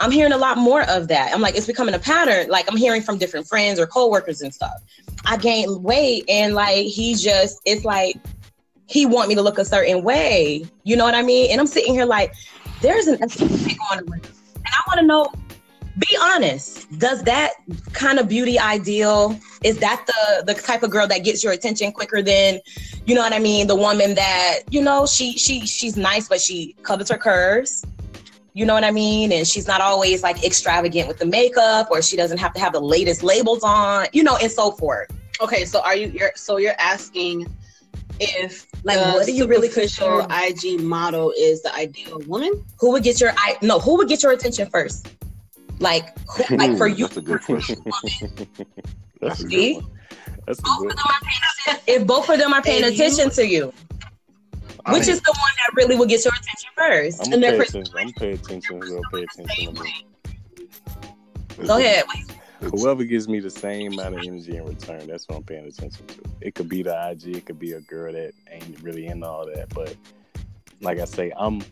I'm hearing a lot more of that. I'm like, it's becoming a pattern. Like I'm hearing from different friends or coworkers and stuff. I gained weight and like he just, it's like he want me to look a certain way. You know what I mean? And I'm sitting here like, there's an on. And I want to know, be honest, does that kind of beauty ideal Is that the the type of girl that gets your attention quicker than, you know what I mean? The woman that you know she she she's nice, but she covers her curves. You know what I mean? And she's not always like extravagant with the makeup, or she doesn't have to have the latest labels on, you know, and so forth. Okay, so are you? You're, so you're asking if like what do you really consider IG model is the ideal woman? Who would get your I no? Who would get your attention first? Like, who, like for you? That's a good question. That's a good one. That's a Both good of them are paying. If both of them are paying And you- attention to you, I which mean, is the one that really will get your attention first? I'm and pay attention. I'm pay attention. Pay attention? Go ahead. Whoever gives me the same amount of energy in return, that's what I'm paying attention to. It could be the IG, it could be a girl that ain't really into all that. But like I say, I'm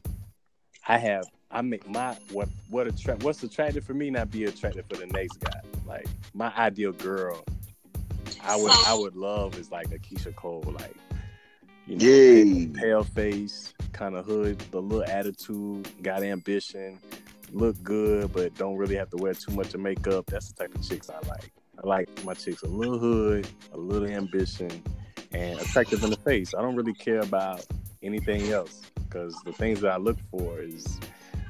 I have I make my what what attract what's attractive for me not be attractive for the next guy. Like my ideal girl, I would I would love is like a Keyshia Cole, like you know, Yay. pale face, kind of hood, the little attitude, got ambition, look good, but don't really have to wear too much of makeup. That's the type of chicks I like. I like my chicks a little hood, a little ambition, and attractive in the face. I don't really care about anything else because the things that I look for is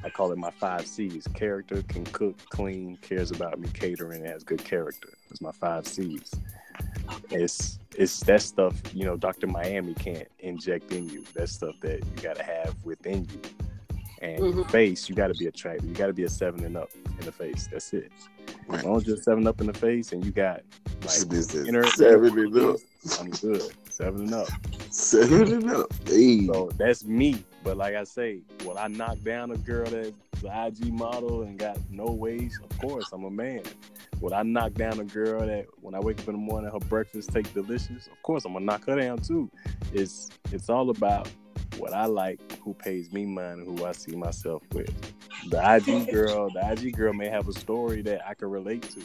I call it my five C's. Character, can cook, clean, cares about me, catering, has good character. It's my five C's. It's it's that stuff, you know, Dr. Miami can't inject in you. That stuff that you gotta have within you. And your Mhm. face, you gotta be attractive. You gotta be a seven and up in the face. That's it. As long as you're seven up in the face and you got like This is inner seven and up. I'm good. Seven and up. Seven and up. Hey. So that's me. But like I say, will I knock down a girl that's the IG model and got no waist? Of course, I'm a man. Would I knock down a girl that when I wake up in the morning her breakfast take delicious? Of course, I'm gonna knock her down too. It's it's all about what I like, who pays me money, who I see myself with. The IG girl, the IG girl may have a story that I can relate to.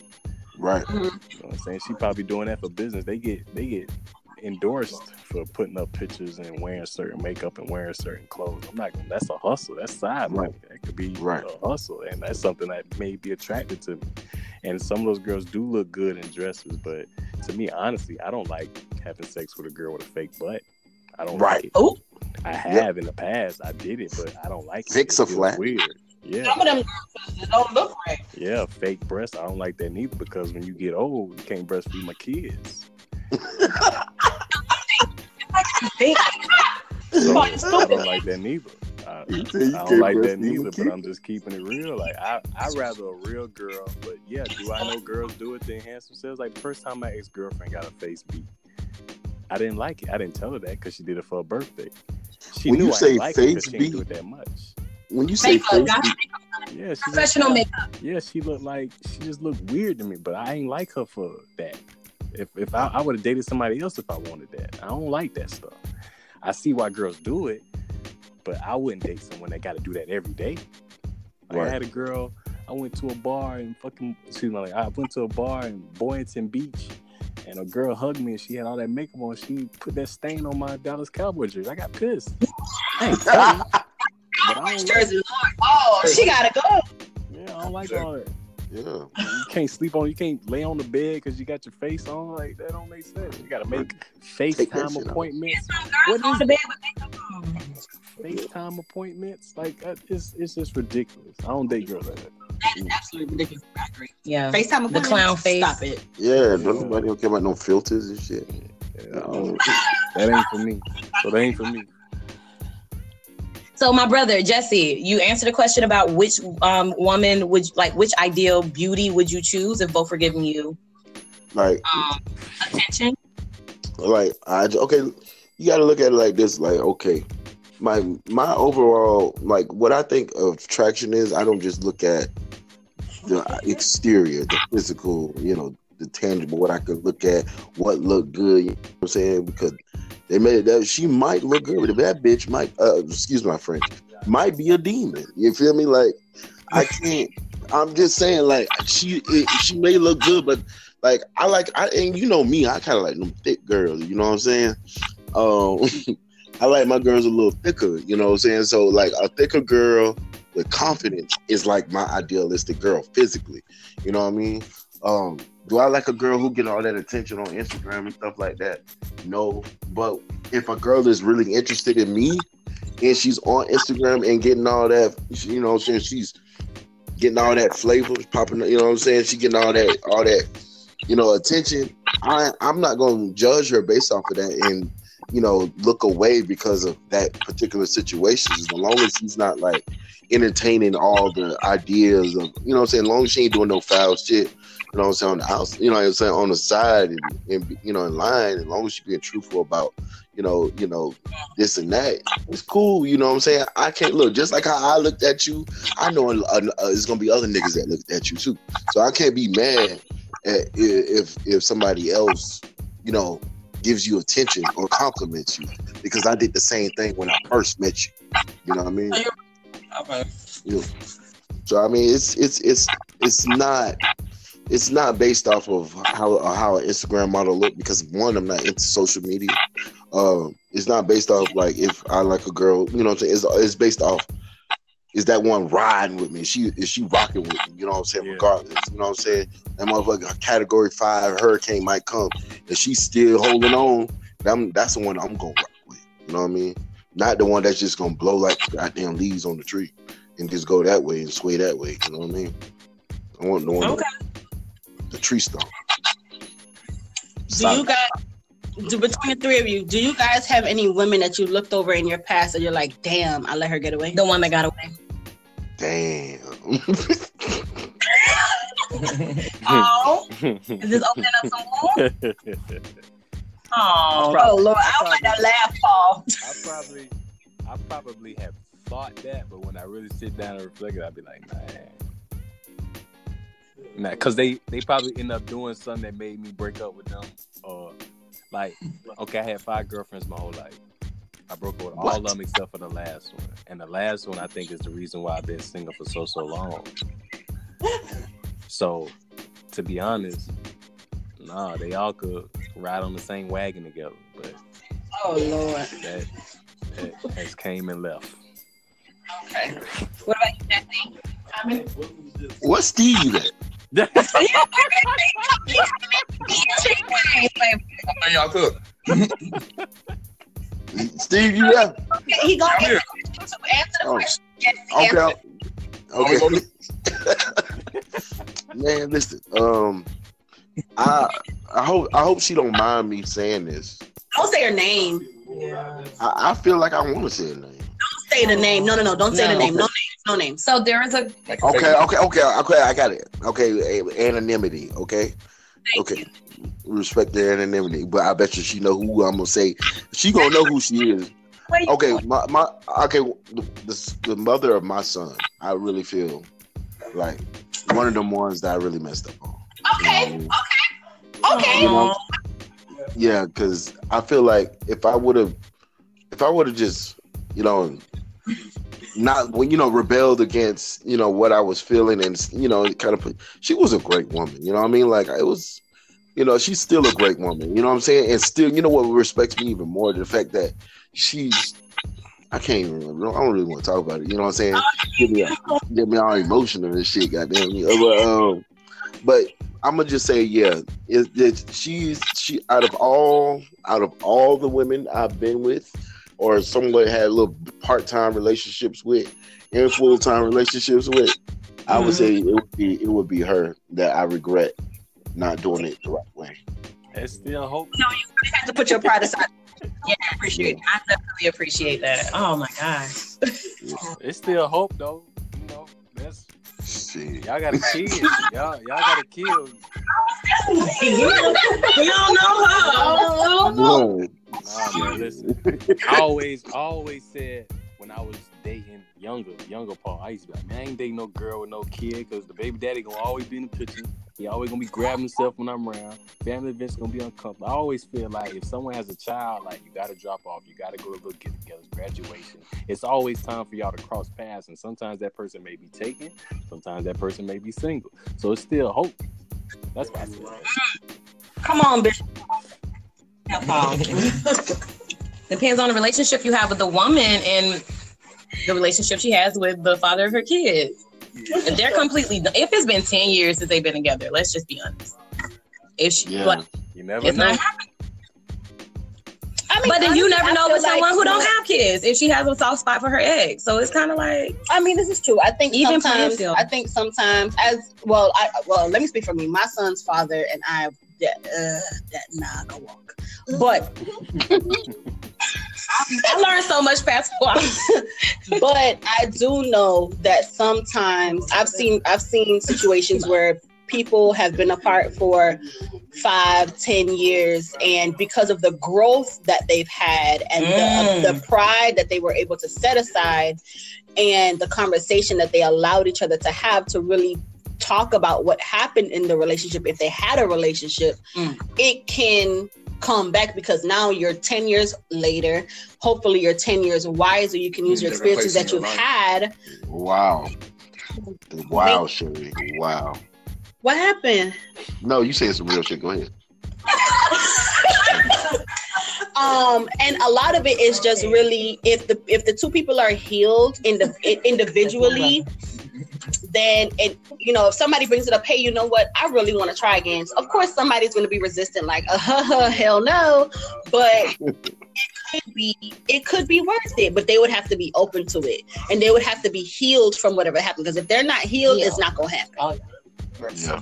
Right. Mm-hmm. You know what I'm saying? She probably doing that for business. They get they get endorsed for putting up pictures and wearing certain makeup and wearing certain clothes. I'm not that's a hustle. That's side money. That could be Right. a hustle. And that's something that may be attracted to me. And some of those girls do look good in dresses, but to me, honestly, I don't like having sex with a girl with a fake butt. I don't Right. like. Oh, I have in the past. I did it, but I don't like it. Fix a flat. Weird. Yeah. Some of them girls don't look right. Yeah, fake breasts. I don't like that neither because when you get old, you can't breastfeed my kids. think So I don't like that neither. I, You say you I don't like that breastfeed neither, but? I'm just keeping it real. Like I, I rather a real girl. But yeah, do I know girls do it to enhance themselves? Like the first time my ex girlfriend got a face beat, I didn't like it. I didn't tell her that because she did it for her birthday. She When knew you I say didn't like it 'cause face she didn't do beat- it that much. When you say makeup, face beat, Yeah, professional looked, makeup. Yeah, she looked like she just looked weird to me, but I ain't like her for that. If if I, I would have dated somebody else if I wanted that. I don't like that stuff. I see why girls do it, but I wouldn't date someone that got to do that every day. Like, Right. I had a girl. I went to a bar and fucking excuse me. Like I went to a bar in Boynton Beach, and a girl hugged me and she had all that makeup on. She put that stain on my Dallas Cowboy jersey. I got pissed. I ain't tell you, but I don't like, Jersey Lord. Oh, she gotta go. yeah, I don't like all that. Yeah. You can't sleep on. You can't lay on the bed because you got your face on. Like that don't make sense. You got to make Take that FaceTime appointments. Girls What go is bed with makeup. FaceTime appointments. Like that- it's it's just ridiculous. I don't date girls like that. That is absolutely ridiculous. I agree. Yeah. FaceTime The clown face. Stop it. Yeah, don't nobody don't care about no filters and shit. Yeah, that ain't for me. So that ain't for me. So my brother Jesse, you answered a question about which um woman would like which ideal beauty would you choose if both were giving you Like, um attention? like I okay, you got to look at it like this. Like, okay, my my overall like what I think of attraction is. I don't just look at the exterior, the physical, you know, the tangible. What I could look at, what look good. You know what I'm saying? Because they made it that she might look good, but that bitch might. Uh, excuse my French. Might be a demon. You feel me? Like I can't. I'm just saying, like she it, she may look good, but like I like I and you know me, I kind of like them thick girls. You know what I'm saying? Um, I like my girls a little thicker. You know what I'm saying? So like a thicker girl with confidence is like my idealistic girl physically. You know what I mean? Um, do I like a girl who get all that attention on Instagram and stuff like that? No. But if a girl is really interested in me and she's on Instagram and getting all that, you know, saying she's getting all that flavor popping, you know what I'm saying? She getting all that, all that, you know, attention. I I'm not gonna judge her based off of that and you know look away because of that particular situation. As long as she's not like entertaining all the ideas of, you know, what I'm saying, as long as she ain't doing no foul shit you know what I'm saying, on the house, you know what I'm saying, on the side and, and you know, in line, as long as you're being truthful about, you know, you know, this and that, it's cool, you know what I'm saying? I can't look just like how I looked at you, I know uh, it's gonna be other niggas that looked at you too. So I can't be mad at if if somebody else, you know, gives you attention or compliments you because I did the same thing when I first met you. You know what I mean? Okay. Yeah. So I mean, it's it's it's it's not it's not based off of how how an Instagram model look because one, I'm not into social media. Um, it's not based off like if I like a girl, you know what I'm saying? It's, it's based off is that one riding with me? Is she is she rocking with me? You know what I'm saying? Yeah. Regardless, you know what I'm saying? That motherfucker a category five hurricane might come and she's still holding on. I'm, that's the one I'm gonna rock with. You know what I mean? Not the one that's just gonna blow like goddamn leaves on the tree and just go that way and sway that way. You know what I mean? I want the one. Okay the tree stump. Do you guys, do, between the three of you, do you guys have any women that you looked over in your past and you're like, damn, I let her get away? The one that got away. Damn. oh, is this opening up some more? Oh, oh Lord, I, I want to laugh, Paul. I probably, I probably have thought that, but when I really sit down and reflect it, I'd be like, man, Nah, cause they they probably end up doing something that made me break up with them. Or like, okay, I had five girlfriends my whole life. I broke up with all of them except for the last one, and the last one I think is the reason why I've been single for so so long. so, to be honest, nah, they all could ride on the same wagon together, but oh lord, that, that has came and left. Okay. What about you, Jesse? I mean, What's Steve at? Y'all cook. Steve, you there? Okay, he gonna answer, answer the oh. question. Yes, okay. Okay. Man, listen. Um, I I hope I hope she don't mind me saying this. Don't say her name. Yeah. I, I feel like I want to say her name. Don't say the name. No, no, no. Don't say no. the name. No name. No name. So there is a. Okay, okay, okay, okay. I got it. Okay, anonymity. Okay. Thank okay. You. Respect the anonymity, but I bet you she know who I'm gonna say. She gonna know who she is. Okay, my, my okay. The, the, the mother of my son, I really feel like one of the ones that I really messed up on. Okay, you know okay, okay. You know? Yeah, because I feel like if I would have, if I would have just, you know, not when you know rebelled against you know what I was feeling and you know kind of she was a great woman you know what I mean? Like it was you know she's still a great woman you know what I'm saying? And still you know what respects me even more? The fact that she's I can't even remember I don't really want to talk about it you know what I'm saying? Get me get me all emotional and shit goddamn you but um but I'm gonna just say yeah it, it, she's she out of all out of all the women I've been with or someone had little part time relationships with and full time relationships with, mm-hmm. I would mm-hmm. say it would be it would be her that I regret not doing it the right way. There's still hope. No, you really have to put your pride aside. Yeah, I appreciate. It. I definitely appreciate that. Oh my gosh. it's still hope though. You know, that's Shit. Y'all got a kid. y'all, y'all got a kid. we don't know how. No. Nah, man, listen. I always, always said when I was dating younger, younger Paul, I used to be like, man, I ain't dating no girl with no kid because the baby daddy gonna always be in the picture. He always gonna be grabbing himself when I'm around. Family events gonna be uncomfortable. I always feel like if someone has a child, like you gotta drop off, you gotta go to little get together, graduation. It's always time for y'all to cross paths, and sometimes that person may be taken, sometimes that person may be single. So it's still hope. That's why I said. Come on, bitch. Depends on the relationship you have with the woman and the relationship she has with the father of her kids. If they're completely, if it's been ten years since they've been together, let's just be honest. If she, Yeah. but You never it's know. not. I mean, But then you never I know feel with someone who don't have kids if she has a soft spot for her ex. So it's kind of like I mean, this is true. I think Even sometimes. Pamphil. I think sometimes, as well. I well, let me speak for me. My son's father and I. That uh, that nah, go walk. But I learned so much past but I do know that sometimes I've seen I've seen situations where people have been apart for five, ten years, and because of the growth that they've had and Mm. the, the pride that they were able to set aside, and the conversation that they allowed each other to have to really talk about what happened in the relationship if they had a relationship Mm. it can come back because now you're 10 years later hopefully you're 10 years wiser you can use your experiences that in you've your had Wow. Wow, Sherry. Wow. what happened No, you saying some real shit. Go ahead. um and a lot of it is just really if the if the two people are healed in the individually then it you know if somebody brings it up hey you know what? I really want to try again. Of course somebody's going to be resistant like uh huh hell no. But it could be it could be worth it but they would have to be open to it. And they would have to be healed from whatever happened because if they're not healed it's not going to happen Yeah.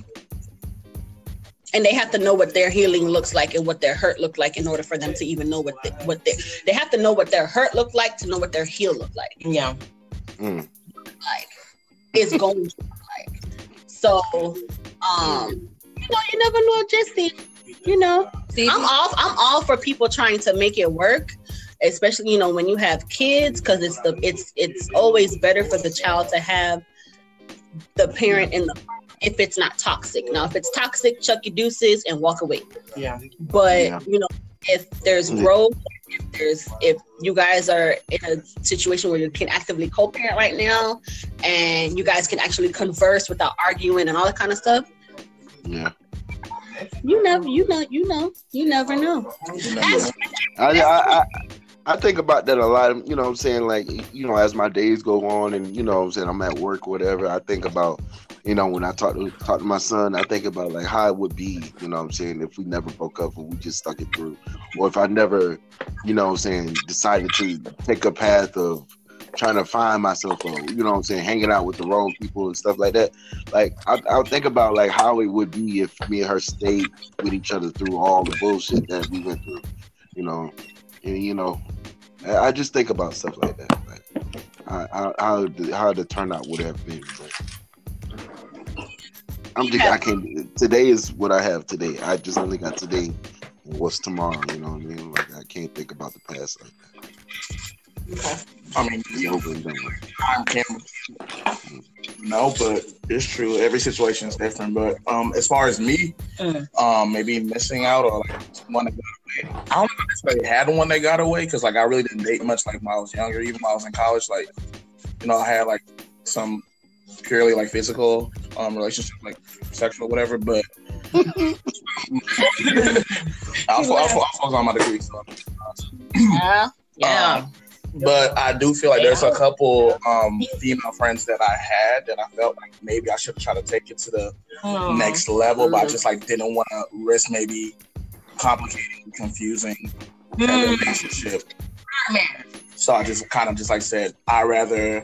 and they have to know what their healing looks like and what their hurt looked like in order for them to even know what they, what they they have to know what their hurt looked like to know what their heal looked like. Yeah. Mm. like it's going to look like. So um you know you never know. Just see you know See, i'm all i'm all for people trying to make it work especially you know when you have kids because it's the it's it's always better for the child to have the parent in the if it's not toxic. Now if it's toxic chuck your deuces and walk away. Yeah. but Yeah. you know if there's growth if there's if you guys are in a situation where you can actively co-parent right now and you guys can actually converse without arguing and all that kind of stuff Yeah. you never you know you know you never know I, I, I, I think about that a lot. You know what I'm saying? Like, you know, as my days go on and, you know I'm saying, I'm at work, whatever, I think about, you know, when I talk to talk to my son, I think about like how it would be, you know what I'm saying, if we never broke up and we just stuck it through. Or if I never, you know what I'm saying, decided to take a path of trying to find myself or, you know what I'm saying, hanging out with the wrong people and stuff like that. Like I I'll think about like how it would be if me and her stayed with each other through all the bullshit that we went through. You know, and you know, I just think about stuff like that. Like, how how how the turnout would have been. But I'm just I can't. Today is what I have today. I just only got today. What's tomorrow? You know what I mean? Like I can't think about the past like that. I mean, It's over and done. with. time can no, but it's true. Every situation is different. But um, as far as me, Mm. um, maybe missing out or like one that got away. I don't know if I necessarily had one that got away because like I really didn't date much like when I was younger. Even when I was in college, like you know, I had like some purely like physical um relationship, like sexual, whatever. But I was, I was, I was on my degree, so. yeah Yeah. Um, but I do feel like there's a couple um, female friends that I had that I felt like maybe I should try to take it to the Aw. next level, but I just like didn't want to risk maybe complicating, confusing that Mm. relationship. So I just kind of just like said I rather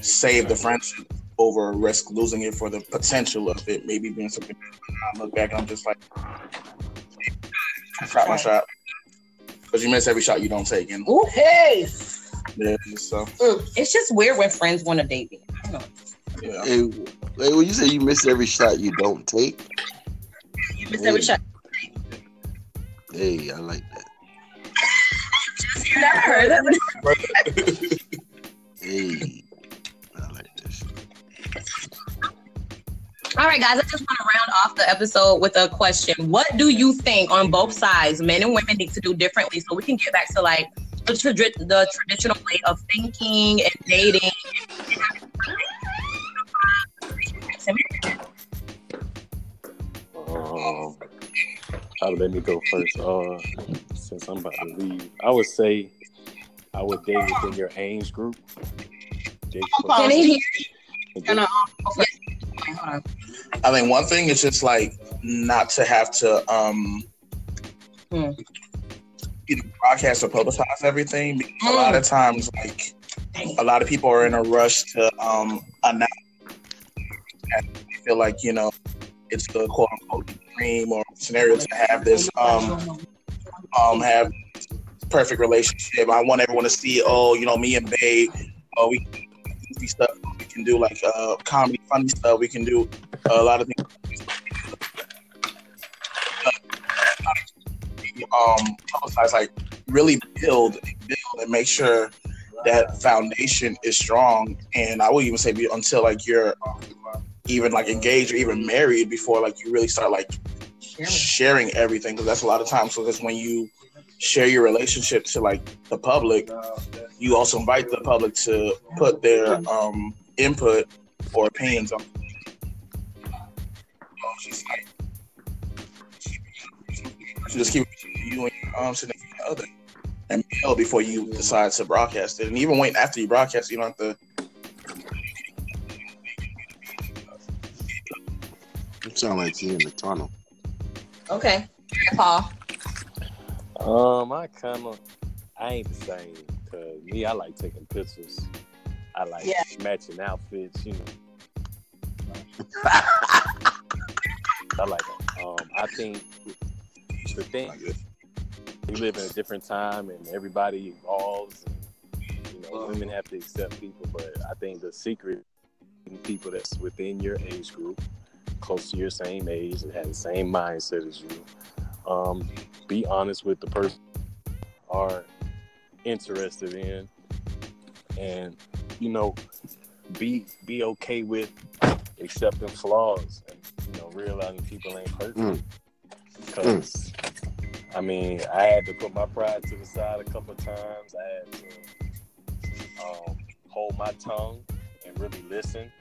save the friendship over risk losing it for the potential of it maybe being something. I look back and I'm just like, shot my shot. Because you miss every shot you don't take, and Ooh, hey. Yeah, so mm. It's just weird when friends want to date me. I don't know. yeah. Hey, hey, when you say you miss every shot you don't take, you miss every shot hey, I like that. You never heard that? Hey, I like that shit. All right, guys, I just want to round off the episode with a question. What do you think on both sides, men and women, need to do differently so we can get back to like the, tradi- the traditional way of thinking and dating? Um, I'll let me go first. Uh, since I'm about to leave, I would say I would date within your age group. Date Can he hear? date gonna. Um, I think one thing is just like not to have to um hmm. Either broadcast or publicize everything. Because mm. A lot of times, like a lot of people are in a rush to um announce. And feel like you know it's the quote unquote dream or scenario to have this um um have perfect relationship. I want everyone to see, oh, you know, me and Babe, oh, we can do stuff. We can do like uh, comedy, funny stuff. We can do a lot of things. Um, publicize, like really build, build, and make sure that foundation is strong. And I would even say until like you're even like engaged or even married before like you really start like sharing everything because that's a lot of times. So that's when you share your relationship to like the public, you also invite the public to put their um, input or opinions on. Like, just keep you and your um, significant other and mail before you decide to broadcast it, and even wait after you broadcast, you don't have to. You sound like you in the tunnel. Okay, Paul. Um, I kind of, I ain't the same. Cause me, I like taking pictures. I like yeah. matching outfits. You know. I like it. Um, I think the thing we live in a different time, and everybody evolves. And, you know, women have to accept people, but I think the secret people that's within your age group, close to your same age, that have the same mindset as you um, be honest with the person are interested in, and you know, be be okay with accepting flaws and you know realizing people ain't perfect. Because mm. I mean, I had to put my pride to the side a couple times. I had to um, hold my tongue and really listen.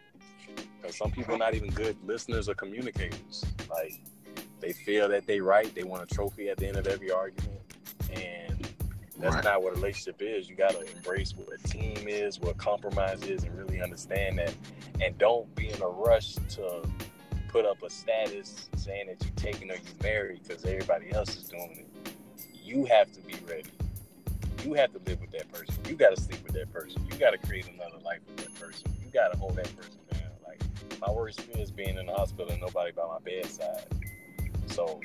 Because some people are not even good listeners or communicators. Like they feel that they're right. They want a trophy at the end of every argument, and that's right. not what a relationship is. You got to embrace what a team is, what compromise is, and really understand that. And don't be in a rush to put up a status saying that you're taking or you married because everybody else is doing it. You have to be ready. You have to live with that person. You got to sleep with that person. You got to create another life with that person. You got to hold that person down. Like my worst fear is being in the hospital and nobody by my bedside. So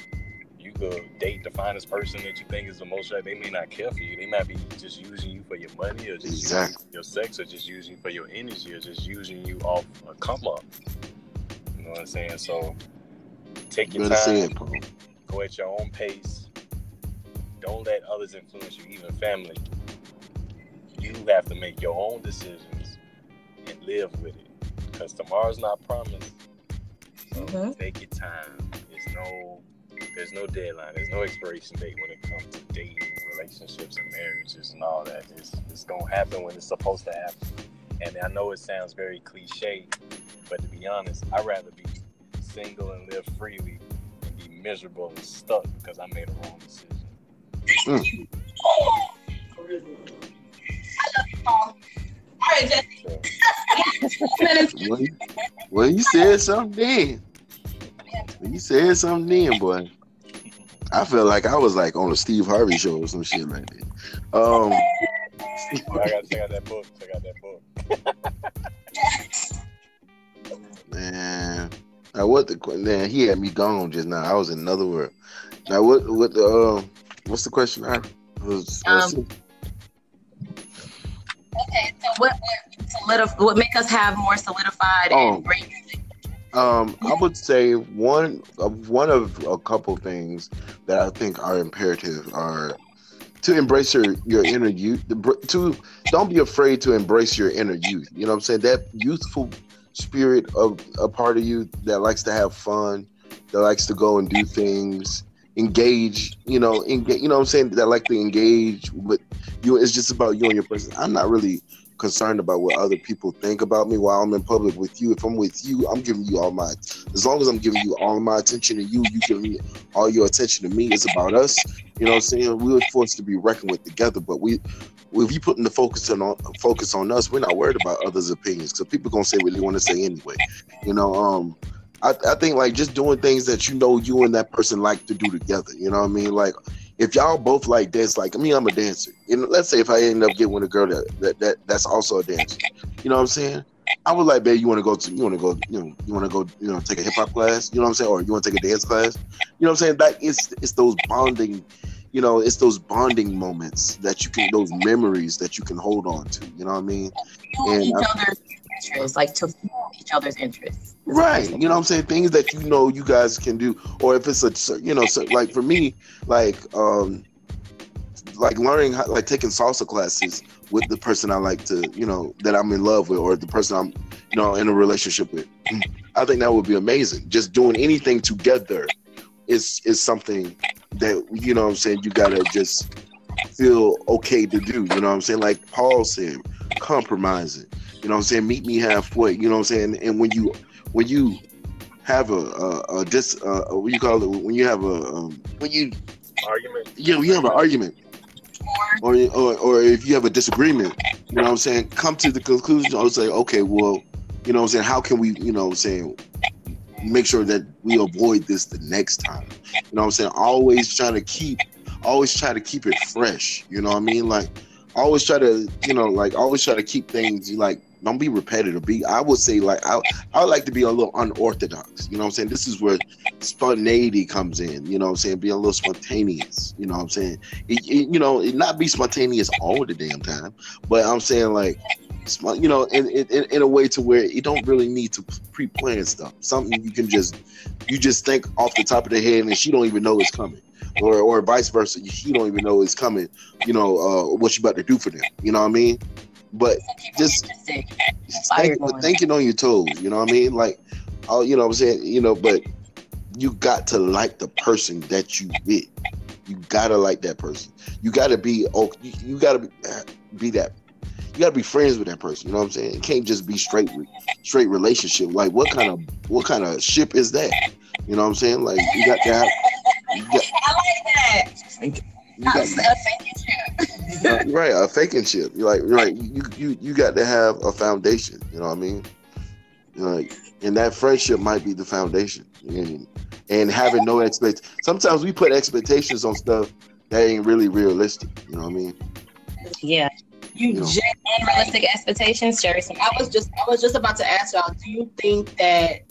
you could date the finest person that you think is the most right. They may not care for you. They might be just using you for your money or just exactly. your sex or just using you for your energy or just using you off a come up. You know what I'm saying? So take your time. It, go at your own pace. Don't let others influence you, even family. You have to make your own decisions and live with it. Because tomorrow's not promised. So mm-hmm. take your time There's no there's no deadline, there's no expiration date when it comes to dating, relationships, and marriages and all that. It's, it's gonna happen when it's supposed to happen. And I know it sounds very cliche, but to be honest, I'd rather be single and live freely and be miserable and stuck because I made a wrong decision. Mm. All right, Jesse. well, well, you said something then. you said something then, boy. I felt like I was like on a Steve Harvey show or some shit like that. Um, I gotta check out that book. Check out that book. now what the man? He had me gone just now. I was in another world. Now what? What the? Uh, what's the question? I was. Um, okay, so what? What, solidif- what make us have more solidified oh. and great um, I would say one of one of a couple things that I think are imperative are to embrace your, your inner youth. To don't be afraid to embrace your inner youth. You know what I'm saying? That youthful spirit of a part of you that likes to have fun, that likes to go and do things, engage. You know, engage. You know what I'm saying? That like to engage with you. It's just about you and your person. I'm not really concerned about what other people think about me while I'm in public with you. If I'm with you, I'm giving you all my as long as I'm giving you all my attention to you, you give me all your attention to me. It's about us. You know what I'm saying? We were forced to be reckoned with together, but we if you putting the focus on focus on us, we're not worried about others' opinions because people gonna say what they want to say anyway. You know, um, I, I think like just doing things that you know you and that person like to do together. You know what I mean? Like if y'all both like dance, like I mean, I'm a dancer. And let's say if I end up getting with a girl that, that, that that's also a dancer, you know what I'm saying? I was like, babe, you want to go to, you want to go, you know, you want to go, you know, take a hip hop class, you know what I'm saying, or you want to take a dance class, you know what I'm saying? That it's it's those bonding, you know, it's those bonding moments that you can, those memories that you can hold on to, you know what I mean? And each I, other's interests, like to each other's interests. Right. You know what I'm saying? Things that you know you guys can do. Or if it's a, you know, so like for me, like, um, like learning, how, like taking salsa classes with the person I like to, you know, that I'm in love with or the person I'm, you know, in a relationship with. I think that would be amazing. Just doing anything together is, is something that, you know what I'm saying, you gotta just feel okay to do. You know what I'm saying? Like Paul said, compromising. You know what I'm saying? Meet me halfway. You know what I'm saying? And when you when you have a a, a dis uh, what you call it when you have a um, when you argument yeah you have an argument or, or or if you have a disagreement you know what I'm saying come to the conclusion or say okay well you know what I'm saying how can we you know what I'm saying make sure that we avoid this the next time you know what I'm saying always try to keep always try to keep it fresh you know what I mean like always try to you know like always try to keep things like don't be repetitive. Be I would say like I I would like to be a little unorthodox. You know what I'm saying? This is where spontaneity comes in. You know what I'm saying? Be a little spontaneous. You know what I'm saying? It, it, you know, it not be spontaneous all the damn time, but I'm saying like you know, in, in, in a way to where you don't really need to pre-plan stuff. Something you can just you just think off the top of the head, and she don't even know it's coming, or or vice versa. He don't even know it's coming. You know uh, what you about to do for them. You know what I mean? But just think, thinking on your toes, you know what I mean? Like, oh, you know what I'm saying? You know, but you got to like the person that you with. You gotta like that person. You gotta be oh, you, you gotta be, be that. You gotta be friends with that person. You know what I'm saying? It can't just be straight straight relationship. Like what kind of what kind of ship is that? You know what I'm saying? Like you got to have. You got, I like that. You got, uh, right, a faking ship. You're like, you're like, you, you, you got to have a foundation. You know what I mean? You're like, and that friendship might be the foundation. And, and having no expect. Sometimes we put expectations on stuff that ain't really realistic. You know what I mean? Yeah. You, you know. unrealistic expectations, Sherry. I was just I was just about to ask y'all. Do you think that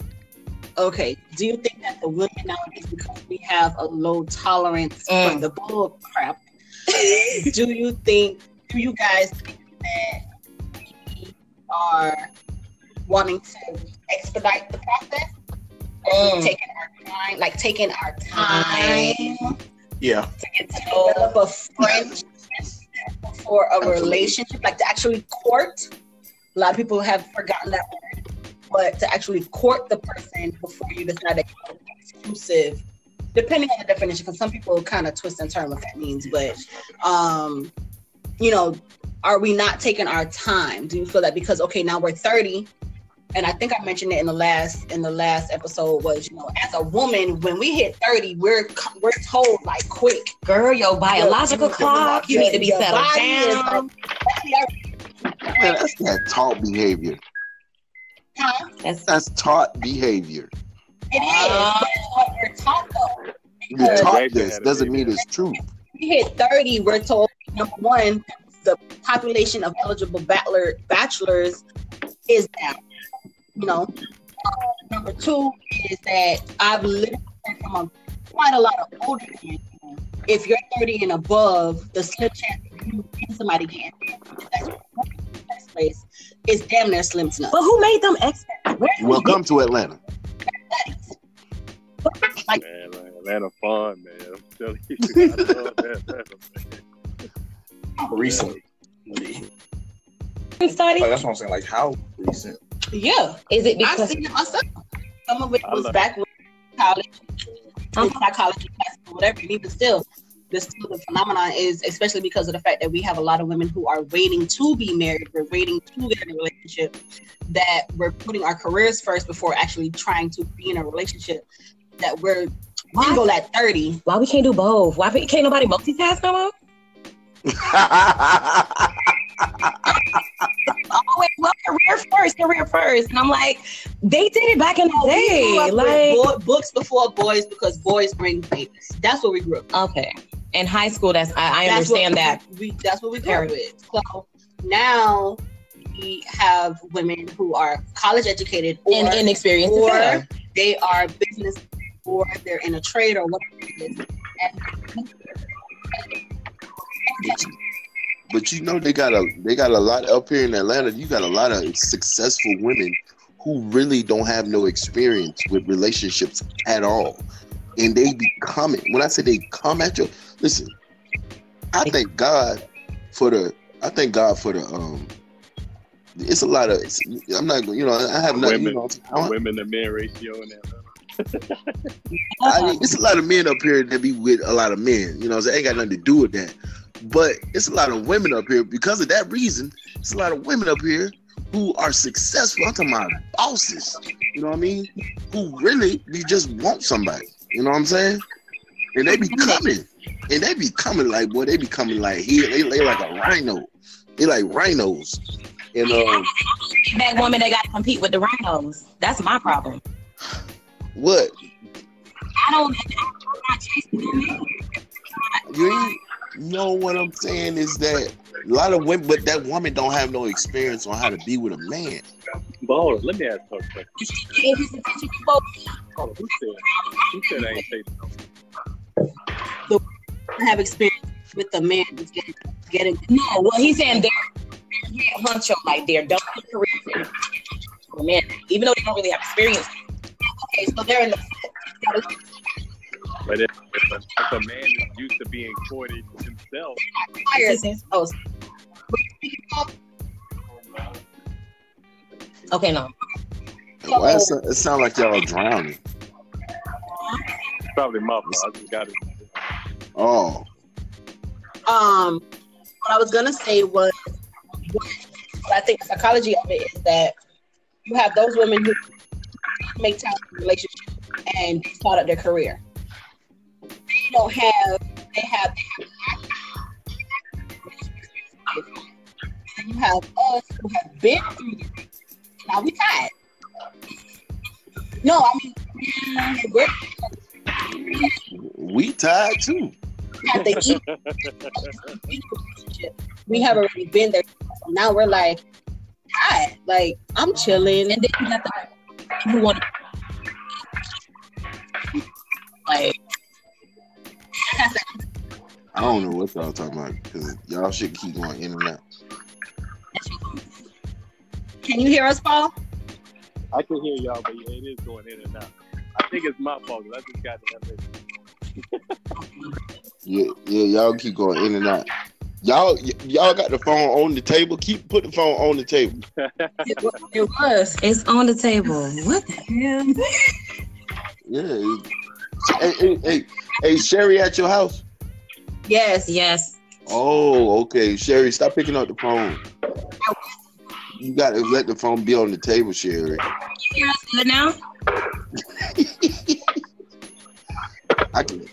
okay, do you think that the women nowadays, because we have a low tolerance mm. for the bull crap, do you think, do you guys think that we are wanting to expedite the process? Mm. Taking our time, like taking our time. Yeah. To get to develop a friendship for a relationship, like to actually court. A lot of people have forgotten that word, but to actually court the person before you decide to go exclusive depending on the definition, because some people kind of twist and turn what that means. But, um, you know, are we not taking our time? Do you feel that because okay, now we're thirty, and I think I mentioned it in the last in the last episode was you know as a woman when we hit thirty we're we're told like quick girl your biological clock you need to be settled down. Like, Man, that's that taught behavior. Huh? That's, that's taught behavior. It is. Uh, what we're taught though. You're taught this doesn't mean it's true. We hit 30, we're told number one, the population of eligible bachelor bachelors is down. You know. Uh, number two is that I've lived from quite a lot of older men. If you're 30 and above, the slim chance of you and somebody getting that's place is damn near slim to none. But who made them experts? Welcome to Atlanta like, man, Atlanta fun, man. I'm telling you, I love Atlanta, man. Recently. Study? Like, that's what I'm saying. Like, how recent? Yeah. Is it because I seen it myself? Some of it was back when college, uh-huh. psychology class, or whatever. And even still, the still the phenomenon is especially because of the fact that we have a lot of women who are waiting to be married. We're waiting to get in a relationship. That we're putting our careers first before actually trying to be in a relationship that we're single at 30. Why we can't do both? Why we, can't nobody multitask no more? first, career first, and I'm like, they did it back in the day, like bo- books before boys because boys bring babies. That's what we grew up. with. okay. In high school, that's I, I That's understand that. we that's what we grew up with. So now we have women who are college educated or In inexperience, or or they are business or they're in a trade or whatever it is. And But you know they got a they got a lot up here in Atlanta. You got a lot of successful women who really don't have no experience with relationships at all, and they be coming. When I say they come at you, listen. I thank God for the. I thank God for the. Um, it's a lot of. It's, I'm not. You know. I have nothing. You Women. know, I Women to men ratio in Atlanta. I mean, it's a lot of men up here that be with a lot of men. You know, so it ain't got nothing to do with that. But it's a lot of women up here because of that reason. It's a lot of women up here who are successful. I'm talking about bosses. You know what I mean? Who really be just want somebody. You know what I'm saying? And they be coming, and they be coming like boy. They be coming like here. They, they like a rhino. They like rhinos. And um, that woman that got to compete with the rhinos. That's my problem. what I don't. I'm not chasing them. you ain't- know what I'm saying is that a lot of women, but that woman don't have no experience on how to be with a man. But hold on, let me ask her a question. If it's attention to both, Hold on, who said? Who said I ain't chasing no? have experience with the man who's getting getting No, well, he's saying they're, they're honcho, like they're done with career men, even though they don't really have experience. Okay, so they're in the. But if, if, a, if a man is used to being courted himself, Oh, Okay, no. Why it, sound, it sound like y'all are drowning? probably my fault. I just got it. Oh, um, what I was gonna say was, what I think the psychology of it is that you have those women who make time for relationships and start up their career. They don't have. They have. And you have us who have been through this. Now we tired. No, I mean we're we tied too. have to eat. We have already been there. So now we're like, God, like I'm chilling. And then you got the who want like I don't know what y'all talking about because y'all should keep going in and out. Can you hear us, Paul? I can hear y'all, but yeah, it is going in and out. I think it's my fault 'cause I just got that message. Yeah, yeah, y'all keep going in and out. Y'all, y- y'all got the phone on the table. Keep put the phone on the table. it was. It was. It's on the table. What the hell? Yeah. Hey, hey, hey, hey, Sherry at your house? Yes. Yes. Oh, okay. Sherry, stop picking up the phone. You gotta let the phone be on the table, Sherry. You hear us good now? I can.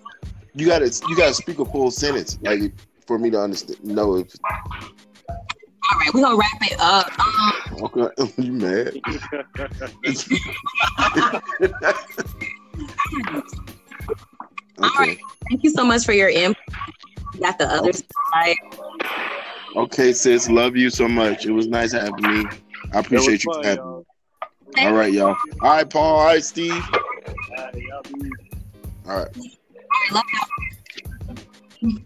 You gotta, you gotta speak a full sentence, like for me to understand. No, if All right, we're gonna wrap it up. Um, okay, you mad? okay. thank you so much for your input. You got the other side. Okay, sis. Love you so much. It was nice having me. I appreciate you fun, having y'all. All right, y'all. All right, Paul. All right, Steve. All right, y'all be easy. All right. Love y'all.